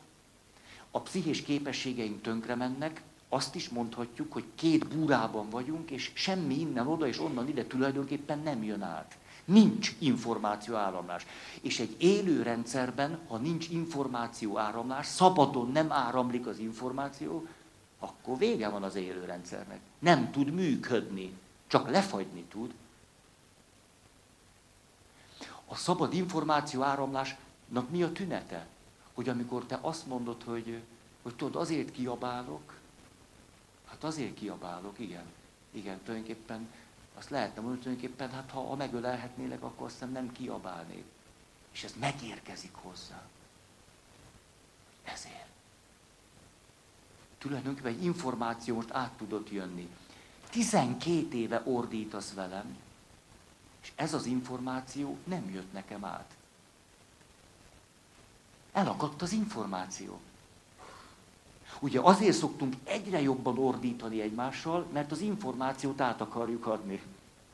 a pszichés képességeink tönkre mennek, azt is mondhatjuk, hogy két búrában vagyunk, és semmi innen oda és onnan ide tulajdonképpen nem jön át. Nincs információ áramlás. És egy élő rendszerben, ha nincs információ áramlás, szabadon nem áramlik az információ, akkor vége van az élő rendszernek. Nem tud működni, csak lefagyni tud. A szabad információ áramlásnak mi a tünete? Hogy amikor te azt mondod, hogy, hogy tudod, azért kiabálok, hát azért kiabálok, igen. Igen, tulajdonképpen azt lehetne mondani, tulajdonképpen, hát ha, ha megölelhetnélek, akkor azt nem kiabálnék. És ez megérkezik hozzá. Ezért. Tulajdonképpen egy információ most át tudott jönni. 12 éve ordítasz velem, és ez az információ nem jött nekem át. Elakadt az információ. Ugye azért szoktunk egyre jobban ordítani egymással, mert az információt át akarjuk adni,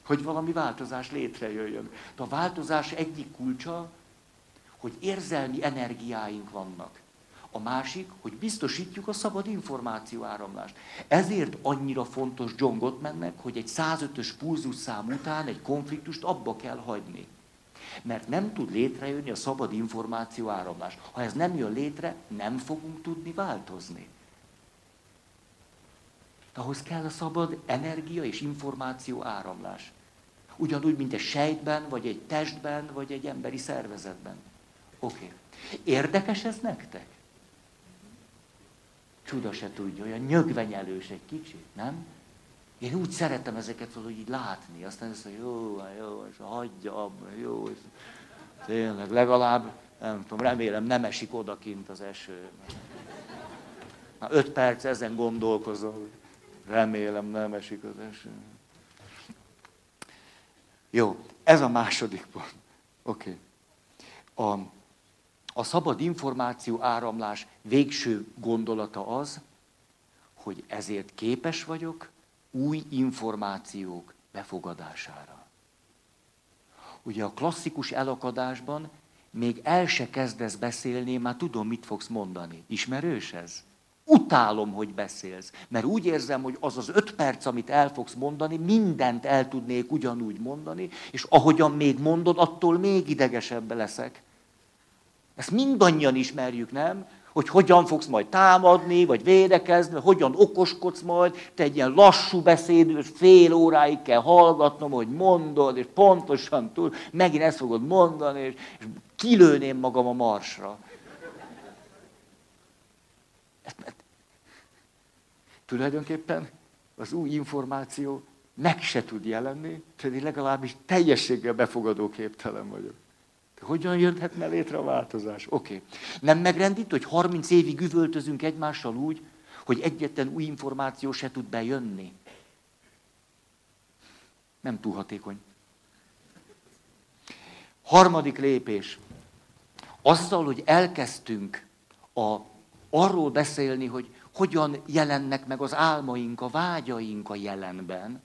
hogy valami változás létrejöjjön. De a változás egyik kulcsa, hogy érzelmi energiáink vannak, A másik, hogy biztosítjuk a szabad információ áramlást. Ezért annyira fontos John Gottmannek, hogy egy 105-ös pulzusszám után egy konfliktust abba kell hagyni. Mert nem tud létrejönni a szabad információ áramlás. Ha ez nem jön létre, nem fogunk tudni változni. Ahhoz kell a szabad energia és információ áramlás. Ugyanúgy, mint egy sejtben, vagy egy testben, vagy egy emberi szervezetben. Oké. Okay. Érdekes ez nektek? Csuda se tudja, olyan nyögvenyelős egy kicsit, nem? Én úgy szeretem ezeket valahogy így látni, aztán azt mondja, jó, jó, és hagyja abba, jó, és tényleg legalább, nem tudom, remélem nem esik odakint az eső. Na, öt perc ezen gondolkozom, remélem nem esik az eső. Jó, ez a második pont. Oké. Okay. A, a szabad információ áramlás végső gondolata az, hogy ezért képes vagyok új információk befogadására. Ugye a klasszikus elakadásban még el se kezdesz beszélni, már tudom, mit fogsz mondani. Ismerős ez? Utálom, hogy beszélsz, mert úgy érzem, hogy az az öt perc, amit el fogsz mondani, mindent el tudnék ugyanúgy mondani, és ahogyan még mondod, attól még idegesebb leszek. Ezt mindannyian ismerjük, nem? Hogy hogyan fogsz majd támadni, vagy védekezni, vagy hogyan okoskodsz majd, te egy ilyen lassú beszédű, fél óráig kell hallgatnom, hogy mondod, és pontosan tud, megint ezt fogod mondani, és, és kilőném magam a marsra. Tulajdonképpen az új információ meg se tud jelenni, pedig legalábbis teljességgel befogadó képtelen vagyok. Hogyan jöhetne létre a változás? Oké. Okay. Nem megrendít, hogy 30 évig üvöltözünk egymással úgy, hogy egyetlen új információ se tud bejönni. Nem túl hatékony. Harmadik lépés. Azzal, hogy elkezdtünk a, arról beszélni, hogy hogyan jelennek meg az álmaink, a vágyaink a jelenben.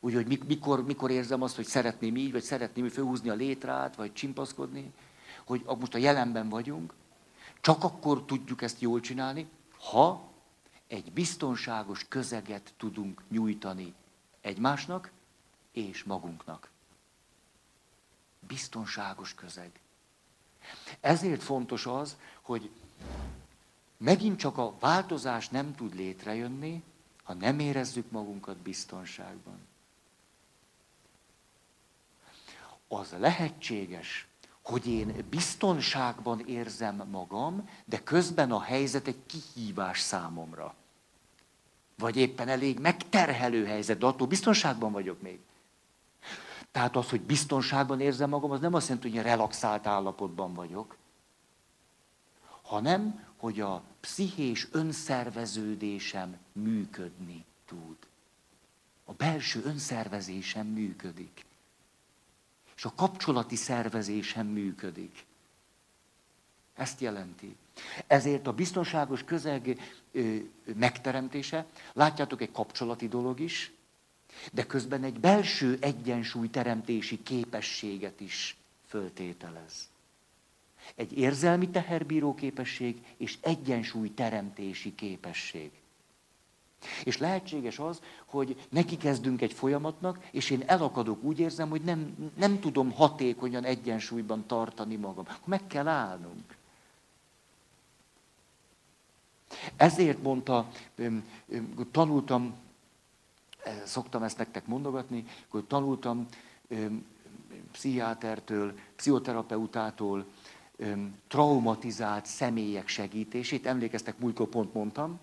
Úgy, hogy mikor, mikor érzem azt, hogy szeretném így, vagy szeretném fölhúzni a létrát, vagy csimpaszkodni, hogy most a jelenben vagyunk. Csak akkor tudjuk ezt jól csinálni, ha egy biztonságos közeget tudunk nyújtani egymásnak és magunknak. Biztonságos közeg. Ezért fontos az, hogy Megint csak a változás nem tud létrejönni, ha nem érezzük magunkat biztonságban. Az lehetséges, hogy én biztonságban érzem magam, de közben a helyzet egy kihívás számomra. Vagy éppen elég megterhelő helyzet, de attól biztonságban vagyok még. Tehát az, hogy biztonságban érzem magam, az nem azt jelenti, hogy relaxált állapotban vagyok, hanem hogy a pszichés önszerveződésem működni tud. A belső önszervezésem működik. És a kapcsolati szervezésem működik. Ezt jelenti. Ezért a biztonságos közeg megteremtése, látjátok, egy kapcsolati dolog is, de közben egy belső egyensúly teremtési képességet is föltételez egy érzelmi teherbíró képesség és egyensúly teremtési képesség. És lehetséges az, hogy neki kezdünk egy folyamatnak, és én elakadok, úgy érzem, hogy nem, nem tudom hatékonyan egyensúlyban tartani magam. Meg kell állnunk. Ezért mondta, tanultam, eh, szoktam ezt nektek mondogatni, hogy tanultam pszichiátertől, pszichoterapeutától, traumatizált személyek segítését. Emlékeztek, múltkor pont mondtam,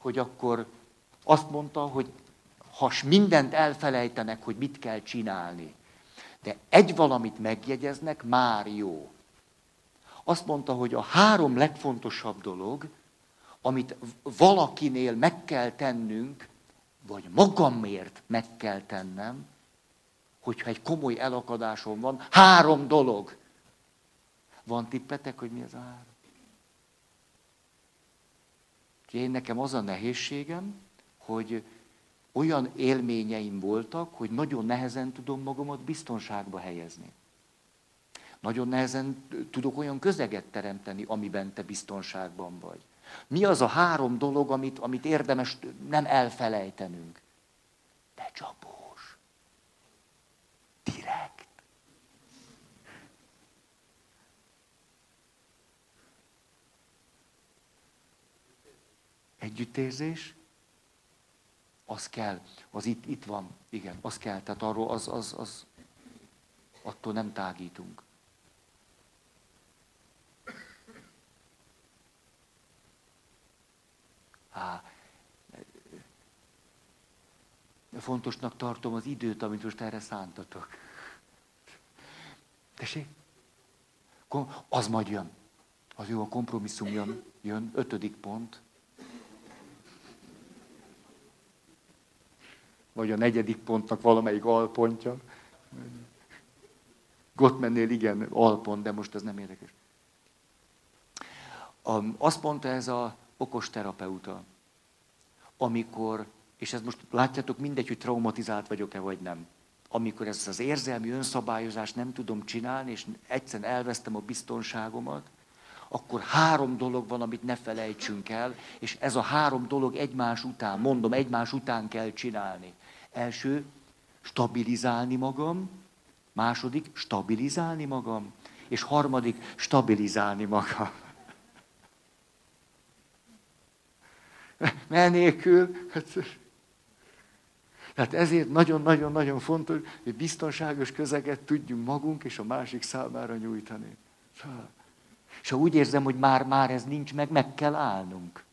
hogy akkor azt mondta, hogy ha mindent elfelejtenek, hogy mit kell csinálni, de egy valamit megjegyeznek, már jó. Azt mondta, hogy a három legfontosabb dolog, amit valakinél meg kell tennünk, vagy magamért meg kell tennem, hogyha egy komoly elakadásom van, három dolog. Van tippetek, hogy mi az a három? Én nekem az a nehézségem, hogy olyan élményeim voltak, hogy nagyon nehezen tudom magamat biztonságba helyezni. Nagyon nehezen tudok olyan közeget teremteni, amiben te biztonságban vagy. Mi az a három dolog, amit, amit érdemes nem elfelejtenünk? Becsapós. Direkt. Együttérzés? Az kell. Az itt, itt van. Igen, az kell. Tehát arról az, az, az, attól nem tágítunk. Á, fontosnak tartom az időt, amit most erre szántatok. Tessék? Az majd jön. Az jó, a kompromisszum jön. Jön, ötödik pont. Vagy a negyedik pontnak valamelyik alpontja. Gottmennél igen, alpont, de most ez nem érdekes. Azt mondta ez a okos terapeuta, amikor, és ez most látjátok mindegy, hogy traumatizált vagyok-e vagy nem, amikor ezt az érzelmi önszabályozást nem tudom csinálni, és egyszerűen elvesztem a biztonságomat, akkor három dolog van, amit ne felejtsünk el, és ez a három dolog egymás után, mondom, egymás után kell csinálni. Első, stabilizálni magam, második, stabilizálni magam, és harmadik, stabilizálni magam. Menélkül. Tehát ezért nagyon-nagyon-nagyon fontos, hogy biztonságos közeget tudjunk magunk és a másik számára nyújtani. És ha úgy érzem, hogy már, már ez nincs meg, meg kell állnunk.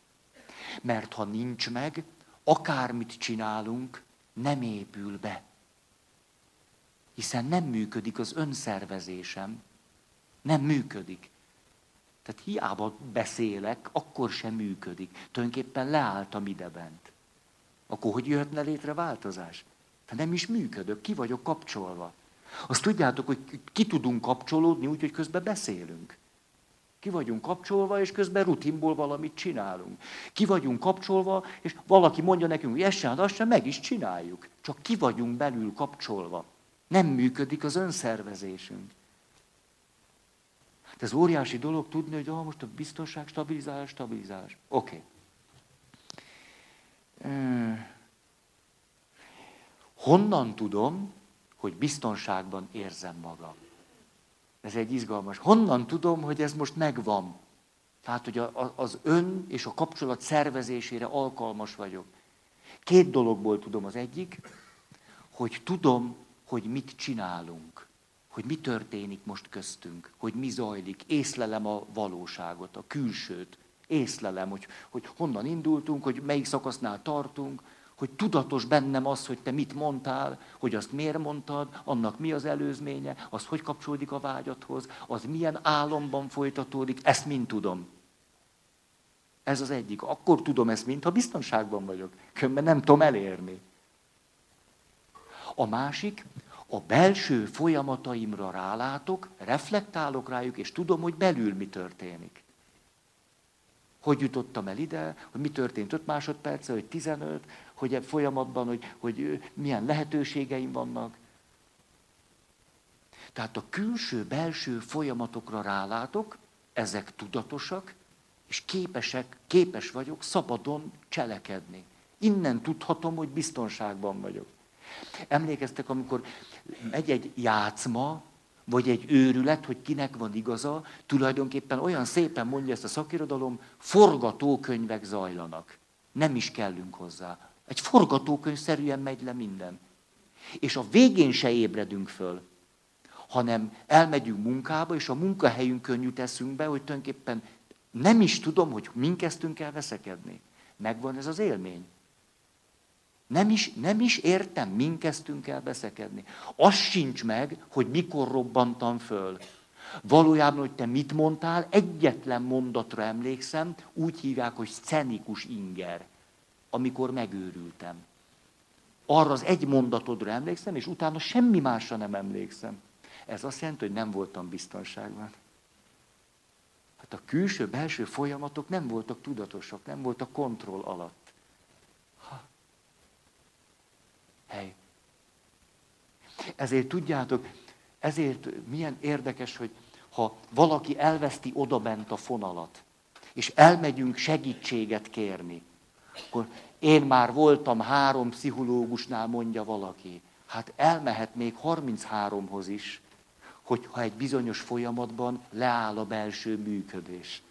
Mert ha nincs meg, akármit csinálunk, nem épül be. Hiszen nem működik az önszervezésem. Nem működik. Tehát hiába beszélek, akkor sem működik. Tulajdonképpen leálltam idebent. Akkor hogy jöhetne létre változás? Hát nem is működök, ki vagyok kapcsolva. Azt tudjátok, hogy ki tudunk kapcsolódni úgy, hogy közben beszélünk. Ki vagyunk kapcsolva, és közben rutinból valamit csinálunk. Ki vagyunk kapcsolva, és valaki mondja nekünk, hogy ezt sem, azt sem, meg is csináljuk. Csak ki vagyunk belül kapcsolva. Nem működik az önszervezésünk. De ez óriási dolog tudni, hogy ah, most a biztonság, stabilizálás, stabilizálás. Oké. Okay. Honnan tudom, hogy biztonságban érzem magam? Ez egy izgalmas. Honnan tudom, hogy ez most megvan? Tehát, hogy az ön és a kapcsolat szervezésére alkalmas vagyok. Két dologból tudom az egyik, hogy tudom, hogy mit csinálunk hogy mi történik most köztünk, hogy mi zajlik, észlelem a valóságot, a külsőt, észlelem, hogy, hogy honnan indultunk, hogy melyik szakasznál tartunk, hogy tudatos bennem az, hogy te mit mondtál, hogy azt miért mondtad, annak mi az előzménye, az hogy kapcsolódik a vágyathoz, az milyen álomban folytatódik, ezt mind tudom. Ez az egyik. Akkor tudom ezt, mintha biztonságban vagyok. Különben nem tudom elérni. A másik, a belső folyamataimra rálátok, reflektálok rájuk, és tudom, hogy belül mi történik. Hogy jutottam el ide, hogy mi történt 5 másodperce, hogy 15, hogy e folyamatban, hogy, hogy milyen lehetőségeim vannak. Tehát a külső-belső folyamatokra rálátok, ezek tudatosak, és képesek, képes vagyok szabadon cselekedni. Innen tudhatom, hogy biztonságban vagyok. Emlékeztek, amikor megy egy játszma, vagy egy őrület, hogy kinek van igaza, tulajdonképpen olyan szépen mondja ezt a szakirodalom, forgatókönyvek zajlanak. Nem is kellünk hozzá. Egy forgatókönyv szerűen megy le minden. És a végén se ébredünk föl, hanem elmegyünk munkába, és a munkahelyünkön jut eszünkbe, hogy tulajdonképpen nem is tudom, hogy min kezdtünk el veszekedni. Megvan ez az élmény. Nem is, nem is értem, min kezdtünk el beszekedni. Az sincs meg, hogy mikor robbantam föl. Valójában, hogy te mit mondtál, egyetlen mondatra emlékszem, úgy hívják, hogy szcenikus inger, amikor megőrültem. Arra az egy mondatodra emlékszem, és utána semmi másra nem emlékszem. Ez azt jelenti, hogy nem voltam biztonságban. Hát a külső-belső folyamatok nem voltak tudatosak, nem voltak kontroll alatt. hely. Ezért tudjátok, ezért milyen érdekes, hogy ha valaki elveszti odabent a fonalat, és elmegyünk segítséget kérni, akkor én már voltam három pszichológusnál, mondja valaki. Hát elmehet még 33-hoz is, hogyha egy bizonyos folyamatban leáll a belső működés.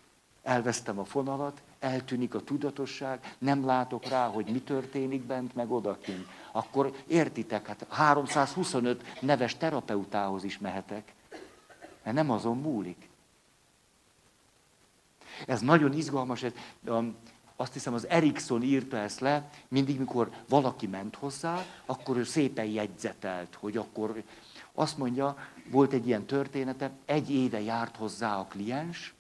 Elvesztem a fonalat, eltűnik a tudatosság, nem látok rá, hogy mi történik bent, meg odakint. Akkor értitek, hát 325 neves terapeutához is mehetek. Mert nem azon múlik. Ez nagyon izgalmas. Ez, um, azt hiszem az Erikson írta ezt le, mindig, mikor valaki ment hozzá, akkor ő szépen jegyzetelt, hogy akkor azt mondja, volt egy ilyen története, egy éve járt hozzá a kliens,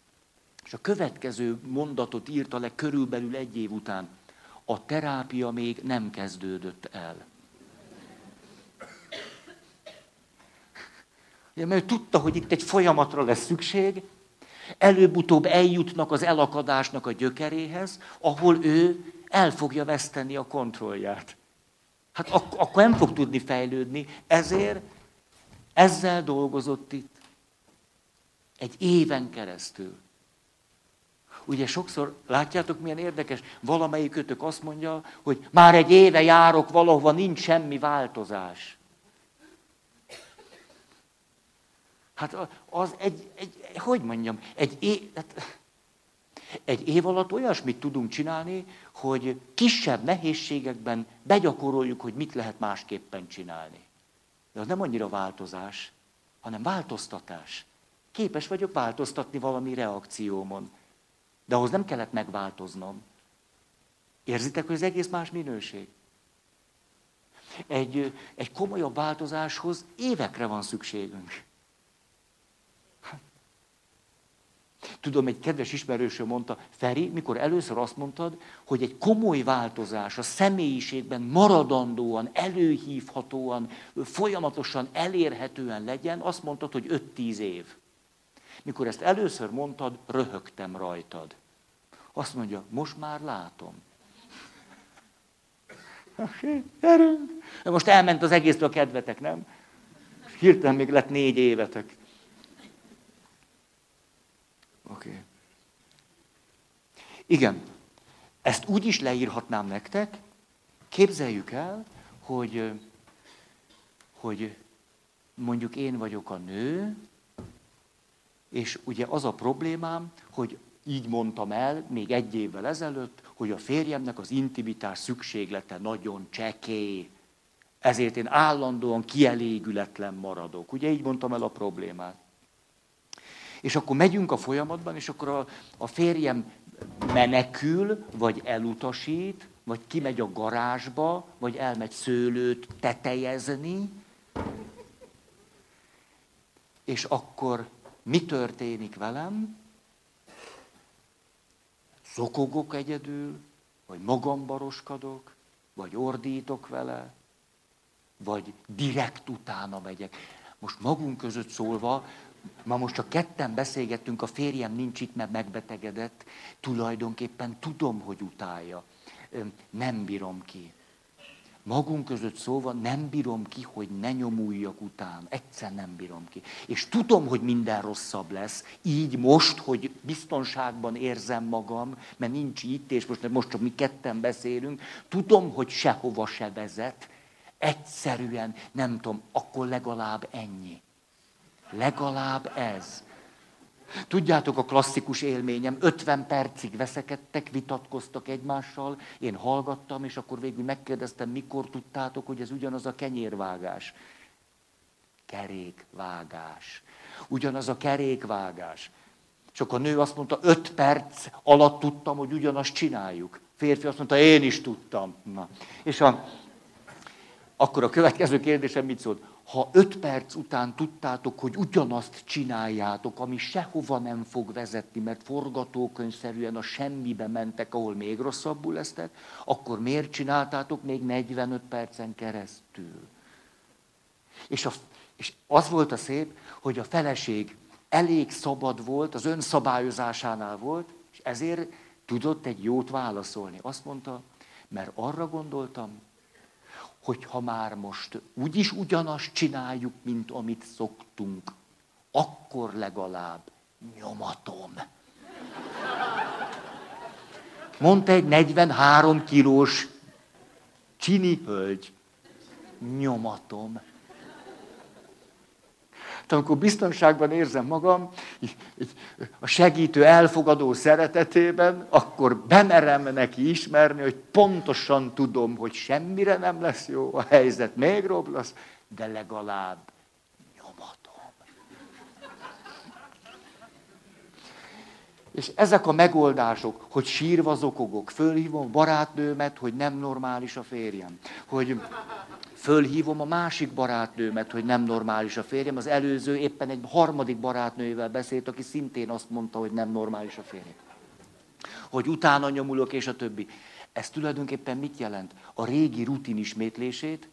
és a következő mondatot írta le körülbelül egy év után. A terápia még nem kezdődött el. Ja, mert tudta, hogy itt egy folyamatra lesz szükség, előbb-utóbb eljutnak az elakadásnak a gyökeréhez, ahol ő el fogja veszteni a kontrollját. Hát ak- akkor nem fog tudni fejlődni, ezért ezzel dolgozott itt. Egy éven keresztül. Ugye sokszor, látjátok milyen érdekes, valamelyik kötök azt mondja, hogy már egy éve járok valahova, nincs semmi változás. Hát az egy, egy hogy mondjam, egy év, hát, egy év alatt olyasmit tudunk csinálni, hogy kisebb nehézségekben begyakoroljuk, hogy mit lehet másképpen csinálni. De az nem annyira változás, hanem változtatás. Képes vagyok változtatni valami reakciómon. De ahhoz nem kellett megváltoznom. Érzitek, hogy ez egész más minőség? Egy, egy komolyabb változáshoz évekre van szükségünk. Tudom, egy kedves ismerősöm mondta, Feri, mikor először azt mondtad, hogy egy komoly változás a személyiségben maradandóan, előhívhatóan, folyamatosan elérhetően legyen, azt mondtad, hogy 5-10 év. Mikor ezt először mondtad, röhögtem rajtad. Azt mondja, most már látom. Gyerünk! Most elment az egésztől a kedvetek, nem? Hirtelen még lett négy évetek. Oké. Okay. Igen, ezt úgy is leírhatnám nektek, képzeljük el, hogy, hogy mondjuk én vagyok a nő, és ugye az a problémám, hogy így mondtam el még egy évvel ezelőtt, hogy a férjemnek az intimitás szükséglete nagyon csekély. Ezért én állandóan kielégületlen maradok. Ugye így mondtam el a problémát. És akkor megyünk a folyamatban, és akkor a, a férjem menekül, vagy elutasít, vagy kimegy a garázsba, vagy elmegy szőlőt tetejezni, és akkor mi történik velem? Zokogok egyedül, vagy magambaroskodok, vagy ordítok vele, vagy direkt utána megyek. Most magunk között szólva, ma most csak ketten beszélgettünk, a férjem nincs itt, mert megbetegedett, tulajdonképpen tudom, hogy utálja. Nem bírom ki. Magunk között szóval nem bírom ki, hogy ne nyomuljak után. Egyszer nem bírom ki. És tudom, hogy minden rosszabb lesz. Így most, hogy biztonságban érzem magam, mert nincs itt, és most, most csak mi ketten beszélünk, tudom, hogy sehova se vezet. Egyszerűen, nem tudom, akkor legalább ennyi. Legalább ez. Tudjátok a klasszikus élményem, 50 percig veszekedtek, vitatkoztak egymással, én hallgattam, és akkor végül megkérdeztem, mikor tudtátok, hogy ez ugyanaz a kenyérvágás. Kerékvágás. Ugyanaz a kerékvágás. Csak a nő azt mondta, 5 perc alatt tudtam, hogy ugyanazt csináljuk. Férfi azt mondta, én is tudtam. Na. És a, akkor a következő kérdésem mit szólt? Ha öt perc után tudtátok, hogy ugyanazt csináljátok, ami sehova nem fog vezetni, mert forgatókönyvszerűen a semmibe mentek, ahol még rosszabbul lesztek, akkor miért csináltátok még 45 percen keresztül? És, a, és az volt a szép, hogy a feleség elég szabad volt, az önszabályozásánál volt, és ezért tudott egy jót válaszolni. Azt mondta, mert arra gondoltam, hogy ha már most úgyis ugyanazt csináljuk, mint amit szoktunk, akkor legalább nyomatom. Mondta egy 43 kilós csini hölgy. Nyomatom. Tehát amikor biztonságban érzem magam, a segítő elfogadó szeretetében, akkor bemerem neki ismerni, hogy pontosan tudom, hogy semmire nem lesz jó, a helyzet még robb lesz, de legalább nyomatom. És ezek a megoldások, hogy sírva zokogok, fölhívom a barátnőmet, hogy nem normális a férjem, hogy Fölhívom a másik barátnőmet, hogy nem normális a férjem. Az előző éppen egy harmadik barátnőjével beszélt, aki szintén azt mondta, hogy nem normális a férjem. Hogy utána nyomulok, és a többi. Ez tulajdonképpen mit jelent? A régi rutin ismétlését,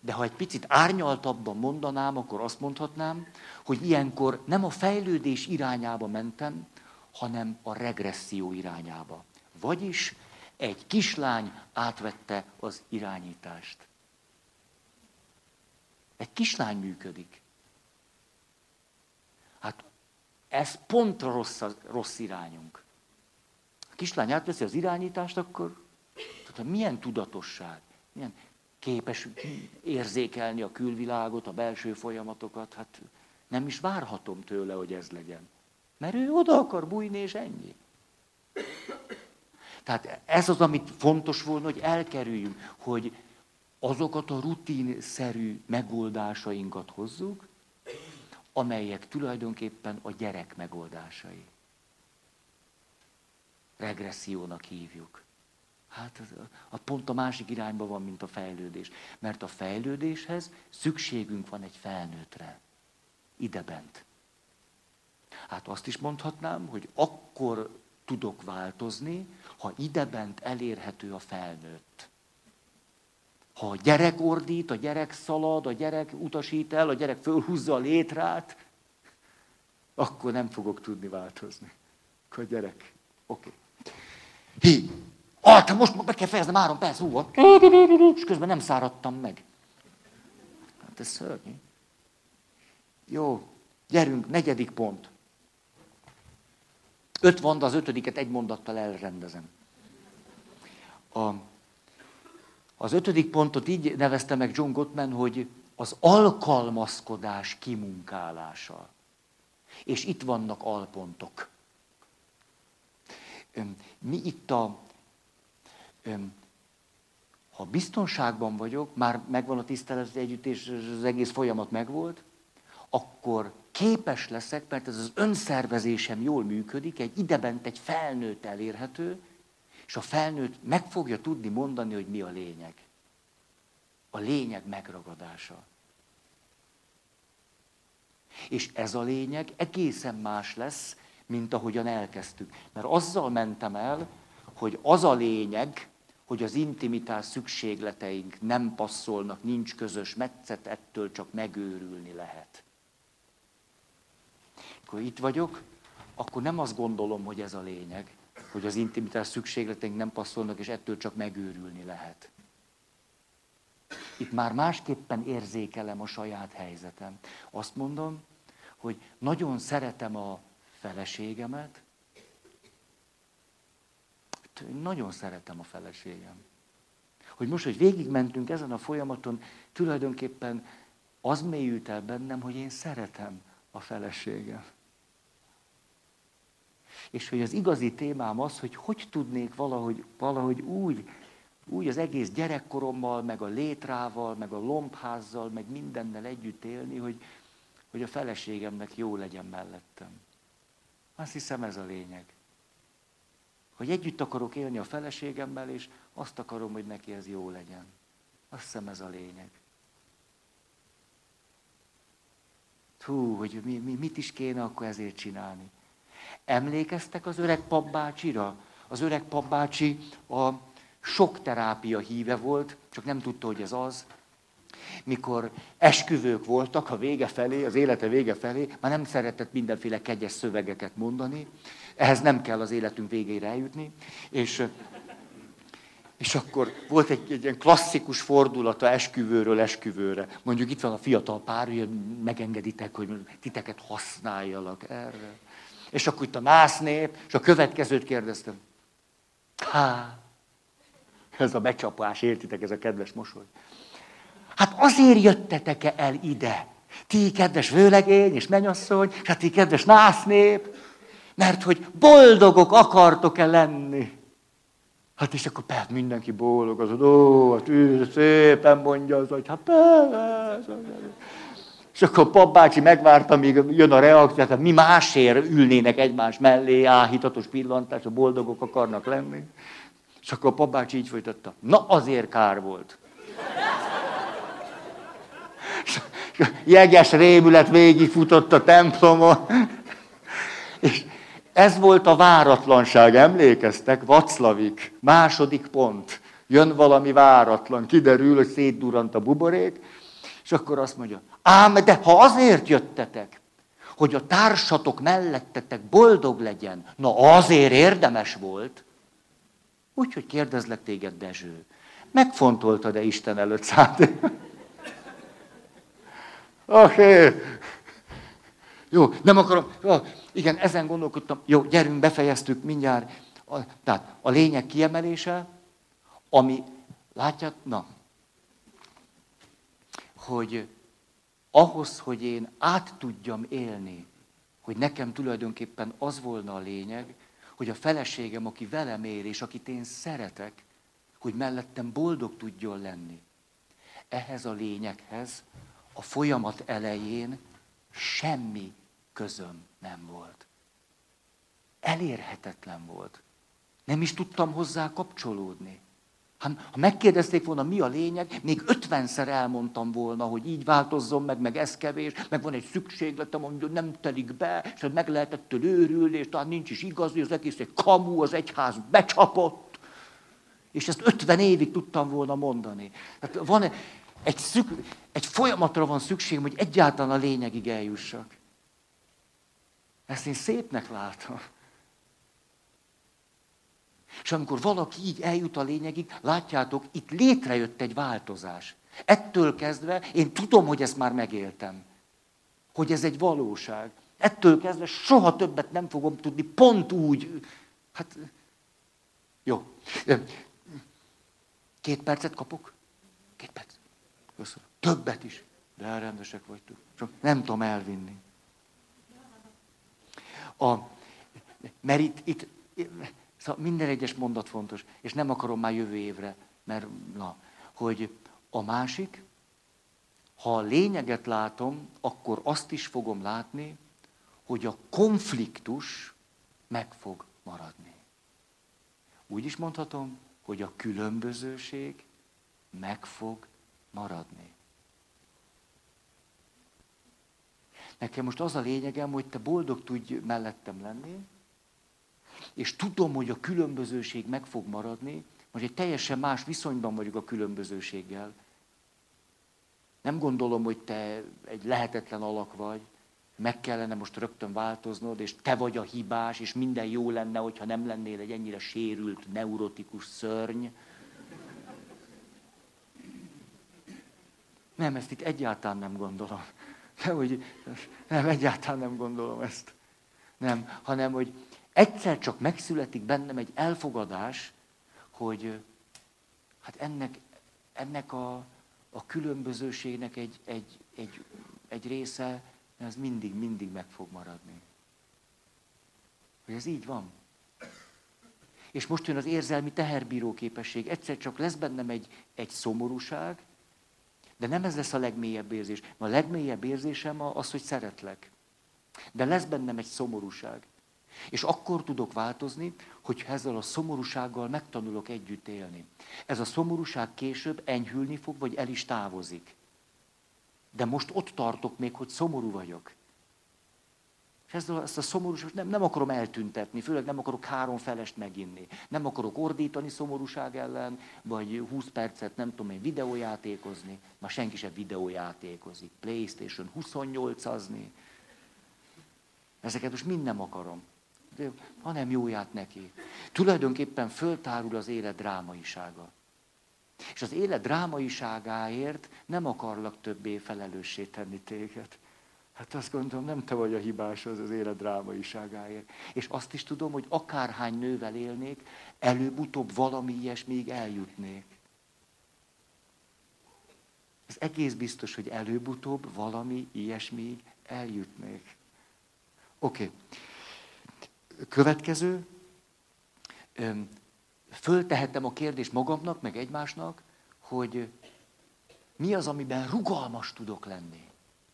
de ha egy picit árnyaltabban mondanám, akkor azt mondhatnám, hogy ilyenkor nem a fejlődés irányába mentem, hanem a regresszió irányába. Vagyis egy kislány átvette az irányítást. Egy kislány működik. Hát ez pont rossz, rossz irányunk. A kislány átveszi az irányítást, akkor tehát milyen tudatosság, milyen képes érzékelni a külvilágot, a belső folyamatokat, hát nem is várhatom tőle, hogy ez legyen. Mert ő oda akar bújni, és ennyi. Tehát ez az, amit fontos volna, hogy elkerüljünk, hogy azokat a rutinszerű megoldásainkat hozzuk, amelyek tulajdonképpen a gyerek megoldásai. Regressziónak hívjuk. Hát az, a pont a másik irányba van, mint a fejlődés. Mert a fejlődéshez szükségünk van egy felnőttre. Idebent. Hát azt is mondhatnám, hogy akkor tudok változni, ha idebent elérhető a felnőtt. Ha a gyerek ordít, a gyerek szalad, a gyerek utasít el, a gyerek fölhúzza a létrát, akkor nem fogok tudni változni. Akkor a gyerek, oké. Okay. Hí, ah, te most be kell fejeznem három perc múlva. És közben nem száradtam meg. Hát ez szörnyű. Jó, gyerünk, negyedik pont. Öt van, az ötödiket egy mondattal elrendezem. A az ötödik pontot így nevezte meg John Gottman, hogy az alkalmazkodás kimunkálása. És itt vannak alpontok. Mi itt a... Ha biztonságban vagyok, már megvan a tisztelet együtt, és az egész folyamat megvolt, akkor képes leszek, mert ez az önszervezésem jól működik, egy idebent egy felnőtt elérhető, és a felnőtt meg fogja tudni mondani, hogy mi a lényeg. A lényeg megragadása. És ez a lényeg egészen más lesz, mint ahogyan elkezdtük. Mert azzal mentem el, hogy az a lényeg, hogy az intimitás szükségleteink nem passzolnak, nincs közös metszet, ettől csak megőrülni lehet. Akkor itt vagyok, akkor nem azt gondolom, hogy ez a lényeg, hogy az intimitás szükségleteink nem passzolnak, és ettől csak megőrülni lehet. Itt már másképpen érzékelem a saját helyzetem. Azt mondom, hogy nagyon szeretem a feleségemet, nagyon szeretem a feleségem. Hogy most, hogy végigmentünk ezen a folyamaton, tulajdonképpen az mélyült el bennem, hogy én szeretem a feleségem. És hogy az igazi témám az, hogy hogy tudnék valahogy, valahogy úgy, úgy az egész gyerekkorommal, meg a létrával, meg a lombházzal, meg mindennel együtt élni, hogy, hogy a feleségemnek jó legyen mellettem. Azt hiszem ez a lényeg. Hogy együtt akarok élni a feleségemmel, és azt akarom, hogy neki ez jó legyen. Azt hiszem ez a lényeg. Hú, hogy mi, mi, mit is kéne akkor ezért csinálni. Emlékeztek az öreg papbácsira? Az öreg papbácsi a sok terápia híve volt, csak nem tudta, hogy ez az. Mikor esküvők voltak a vége felé, az élete vége felé, már nem szeretett mindenféle kegyes szövegeket mondani, ehhez nem kell az életünk végére eljutni, és És akkor volt egy, egy ilyen klasszikus fordulata esküvőről esküvőre. Mondjuk itt van a fiatal pár, hogy megengeditek, hogy titeket használjalak erre. És akkor itt a násznép, és a következőt kérdeztem. Há, ez a becsapás, értitek, ez a kedves mosoly. Hát azért jöttetek-e el ide? Ti, kedves vőlegény és menyasszony, és hát ti, kedves násznép, mert hogy boldogok akartok-e lenni? Hát és akkor persze mindenki boldog, az, ó, hát ő szépen mondja az, hogy hát persze. És akkor pap bácsi megvárta, míg jön a reakció, hát mi másért ülnének egymás mellé, áhítatos pillantás, a boldogok akarnak lenni. És akkor a pap bácsi így folytatta. Na azért kár volt. jeges rémület végigfutott a templomon. És ez volt a váratlanság, emlékeztek? Vaclavik, második pont. Jön valami váratlan, kiderül, hogy szétdurant a buborék, és akkor azt mondja, ám, de ha azért jöttetek, hogy a társatok mellettetek boldog legyen, na azért érdemes volt. Úgyhogy kérdezlek téged, Dezső, megfontoltad-e Isten előtt szállt? [laughs] Oké. Jó, nem akarom. Jó, igen, ezen gondolkodtam. Jó, gyerünk, befejeztük mindjárt. A, tehát a lényeg kiemelése, ami, látját, na, hogy ahhoz, hogy én át tudjam élni, hogy nekem tulajdonképpen az volna a lényeg, hogy a feleségem, aki velem él, és akit én szeretek, hogy mellettem boldog tudjon lenni. Ehhez a lényeghez a folyamat elején semmi közöm nem volt. Elérhetetlen volt. Nem is tudtam hozzá kapcsolódni. Ha, ha megkérdezték volna, mi a lényeg, még ötvenszer elmondtam volna, hogy így változzon meg, meg ez kevés, meg van egy szükségletem, hogy nem telik be, és meg lehet ettől őrülni, és talán nincs is igaz, hogy az egész egy kamu, az egyház becsapott. És ezt ötven évig tudtam volna mondani. Tehát van egy, szük, egy folyamatra van szükségem, hogy egyáltalán a lényegig eljussak. Ezt én szépnek látom. És amikor valaki így eljut a lényegig, látjátok, itt létrejött egy változás. Ettől kezdve én tudom, hogy ezt már megéltem. Hogy ez egy valóság. Ettől kezdve soha többet nem fogom tudni, pont úgy. Hát, jó. Két percet kapok? Két perc. Köszönöm. Többet is. De elrendesek vagytok. Csak nem tudom elvinni. A, mert itt, itt szóval minden egyes mondat fontos, és nem akarom már jövő évre, mert na, hogy a másik, ha a lényeget látom, akkor azt is fogom látni, hogy a konfliktus meg fog maradni. Úgy is mondhatom, hogy a különbözőség meg fog maradni. Nekem most az a lényegem, hogy te boldog tudj mellettem lenni, és tudom, hogy a különbözőség meg fog maradni, most egy teljesen más viszonyban vagyok a különbözőséggel. Nem gondolom, hogy te egy lehetetlen alak vagy, meg kellene most rögtön változnod, és te vagy a hibás, és minden jó lenne, hogyha nem lennél egy ennyire sérült, neurotikus szörny. Nem, ezt itt egyáltalán nem gondolom. Nem, hogy, nem, egyáltalán nem gondolom ezt. Nem, hanem, hogy egyszer csak megszületik bennem egy elfogadás, hogy hát ennek, ennek a, a különbözőségnek egy, egy, egy, egy része, ez mindig, mindig meg fog maradni. Hogy ez így van. És most jön az érzelmi teherbíró képesség. Egyszer csak lesz bennem egy, egy szomorúság, de nem ez lesz a legmélyebb érzés. A legmélyebb érzésem az, hogy szeretlek. De lesz bennem egy szomorúság. És akkor tudok változni, hogy ezzel a szomorúsággal megtanulok együtt élni. Ez a szomorúság később enyhülni fog, vagy el is távozik. De most ott tartok még, hogy szomorú vagyok. És ezt a, ezt a szomorúságot nem, nem akarom eltüntetni, főleg nem akarok három felest meginni. Nem akarok ordítani szomorúság ellen, vagy 20 percet, nem tudom én, videójátékozni. Már senki sem videójátékozik. Playstation 28-azni. Ezeket most mind nem akarom. Hanem jóját neki. Tulajdonképpen föltárul az élet drámaisága. És az élet drámaiságáért nem akarlak többé felelőssé tenni téged. Hát azt gondolom, nem te vagy a hibás az az élet drámaiságáért. És azt is tudom, hogy akárhány nővel élnék, előbb-utóbb valami ilyesmig eljutnék. Ez egész biztos, hogy előbb-utóbb valami ilyesmig eljutnék. Oké. Okay. Következő. Föltehetem a kérdést magamnak, meg egymásnak, hogy mi az, amiben rugalmas tudok lenni.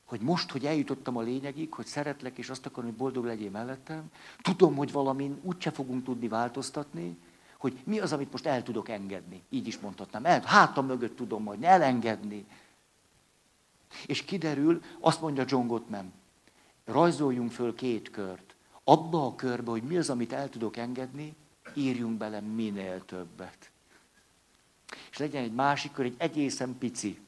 Hogy most, hogy eljutottam a lényegig, hogy szeretlek, és azt akarom, hogy boldog legyél mellettem, tudom, hogy valamin úgyse fogunk tudni változtatni, hogy mi az, amit most el tudok engedni. Így is mondhatnám. El, hátam mögött tudom majd elengedni. És kiderül, azt mondja John Gottman, rajzoljunk föl két kört. Abba a körbe, hogy mi az, amit el tudok engedni, írjunk bele minél többet. És legyen egy másik kör, egy egészen pici.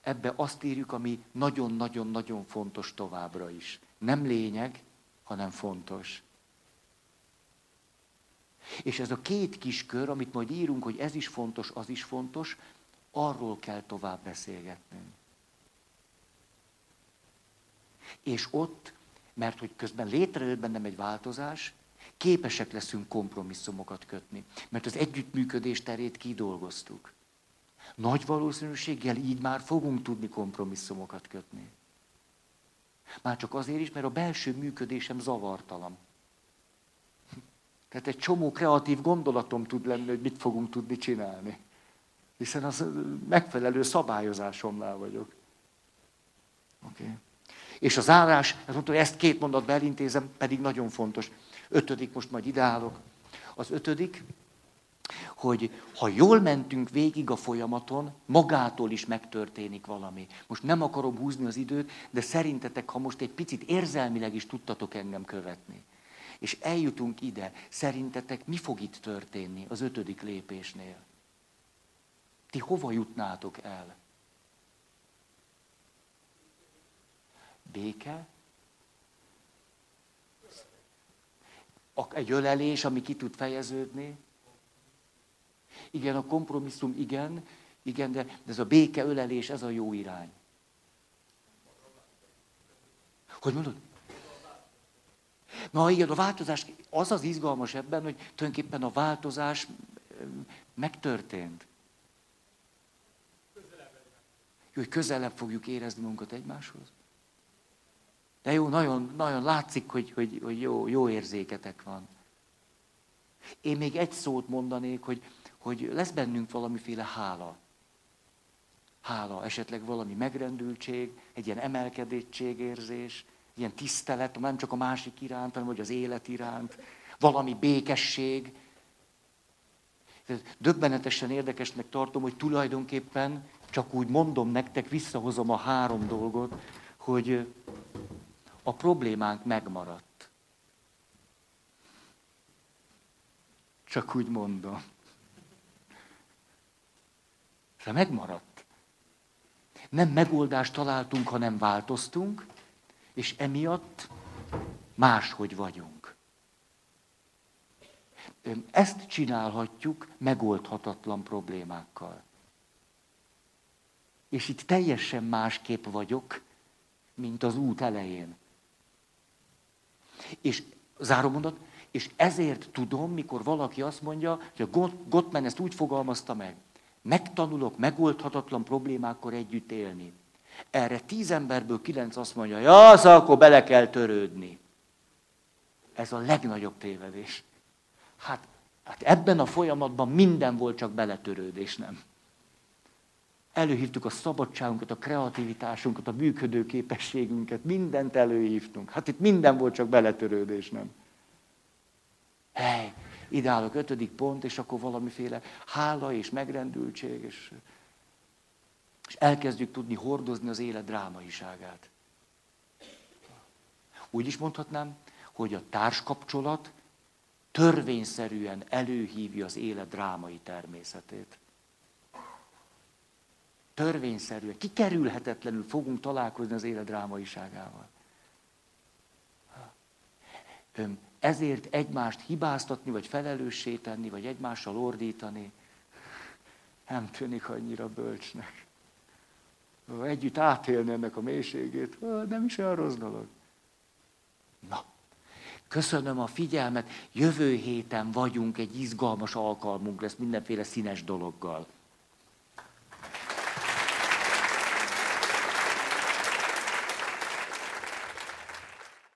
Ebbe azt írjuk, ami nagyon-nagyon-nagyon fontos továbbra is. Nem lényeg, hanem fontos. És ez a két kis kör, amit majd írunk, hogy ez is fontos, az is fontos, arról kell tovább beszélgetnünk. És ott, mert hogy közben létrejött bennem egy változás, képesek leszünk kompromisszumokat kötni. Mert az együttműködés terét kidolgoztuk. Nagy valószínűséggel így már fogunk tudni kompromisszumokat kötni. Már csak azért is, mert a belső működésem zavartalan. Tehát egy csomó kreatív gondolatom tud lenni, hogy mit fogunk tudni csinálni. Hiszen az megfelelő szabályozásomnál vagyok. Oké. Okay. És az állás, ez mondta, hogy ezt két mondatban elintézem, pedig nagyon fontos. Ötödik, most majd ideálok. Az ötödik, hogy ha jól mentünk végig a folyamaton, magától is megtörténik valami. Most nem akarom húzni az időt, de szerintetek, ha most egy picit érzelmileg is tudtatok engem követni, és eljutunk ide, szerintetek mi fog itt történni az ötödik lépésnél? Ti hova jutnátok el? Béke? Egy ölelés, ami ki tud fejeződni? Igen, a kompromisszum, igen, igen, de, de ez a béke, ölelés, ez a jó irány. Hogy mondod? Na igen, a változás, az az izgalmas ebben, hogy tulajdonképpen a változás megtörtént. Jó, hogy közelebb fogjuk érezni magunkat egymáshoz. De jó, nagyon, nagyon látszik, hogy, hogy, hogy jó, jó érzéketek van. Én még egy szót mondanék, hogy, hogy lesz bennünk valamiféle hála. Hála, esetleg valami megrendültség, egy ilyen emelkedétségérzés, ilyen tisztelet, nem csak a másik iránt, hanem hogy az élet iránt, valami békesség. Döbbenetesen érdekesnek tartom, hogy tulajdonképpen, csak úgy mondom nektek, visszahozom a három dolgot, hogy a problémánk megmaradt. Csak úgy mondom. De megmaradt. Nem megoldást találtunk, hanem változtunk, és emiatt máshogy vagyunk. Ezt csinálhatjuk megoldhatatlan problémákkal. És itt teljesen másképp vagyok, mint az út elején. És zárómondat, és ezért tudom, mikor valaki azt mondja, hogy a Gottman ezt úgy fogalmazta meg, megtanulok megoldhatatlan problémákkal együtt élni. Erre tíz emberből kilenc azt mondja, ja, az akkor bele kell törődni. Ez a legnagyobb tévedés. Hát, hát ebben a folyamatban minden volt, csak beletörődés, nem. Előhívtuk a szabadságunkat, a kreativitásunkat, a működő képességünket, mindent előhívtunk. Hát itt minden volt, csak beletörődés, nem? Hely, ideálok ötödik pont, és akkor valamiféle hála és megrendültség, és, és elkezdjük tudni hordozni az élet drámaiságát. Úgy is mondhatnám, hogy a társkapcsolat törvényszerűen előhívja az élet drámai természetét törvényszerűen, kikerülhetetlenül fogunk találkozni az élet drámaiságával. ezért egymást hibáztatni, vagy felelőssé tenni, vagy egymással ordítani, nem tűnik annyira bölcsnek. Együtt átélni ennek a mélységét, nem is olyan rossz dolog. Na, köszönöm a figyelmet, jövő héten vagyunk, egy izgalmas alkalmunk lesz mindenféle színes dologgal.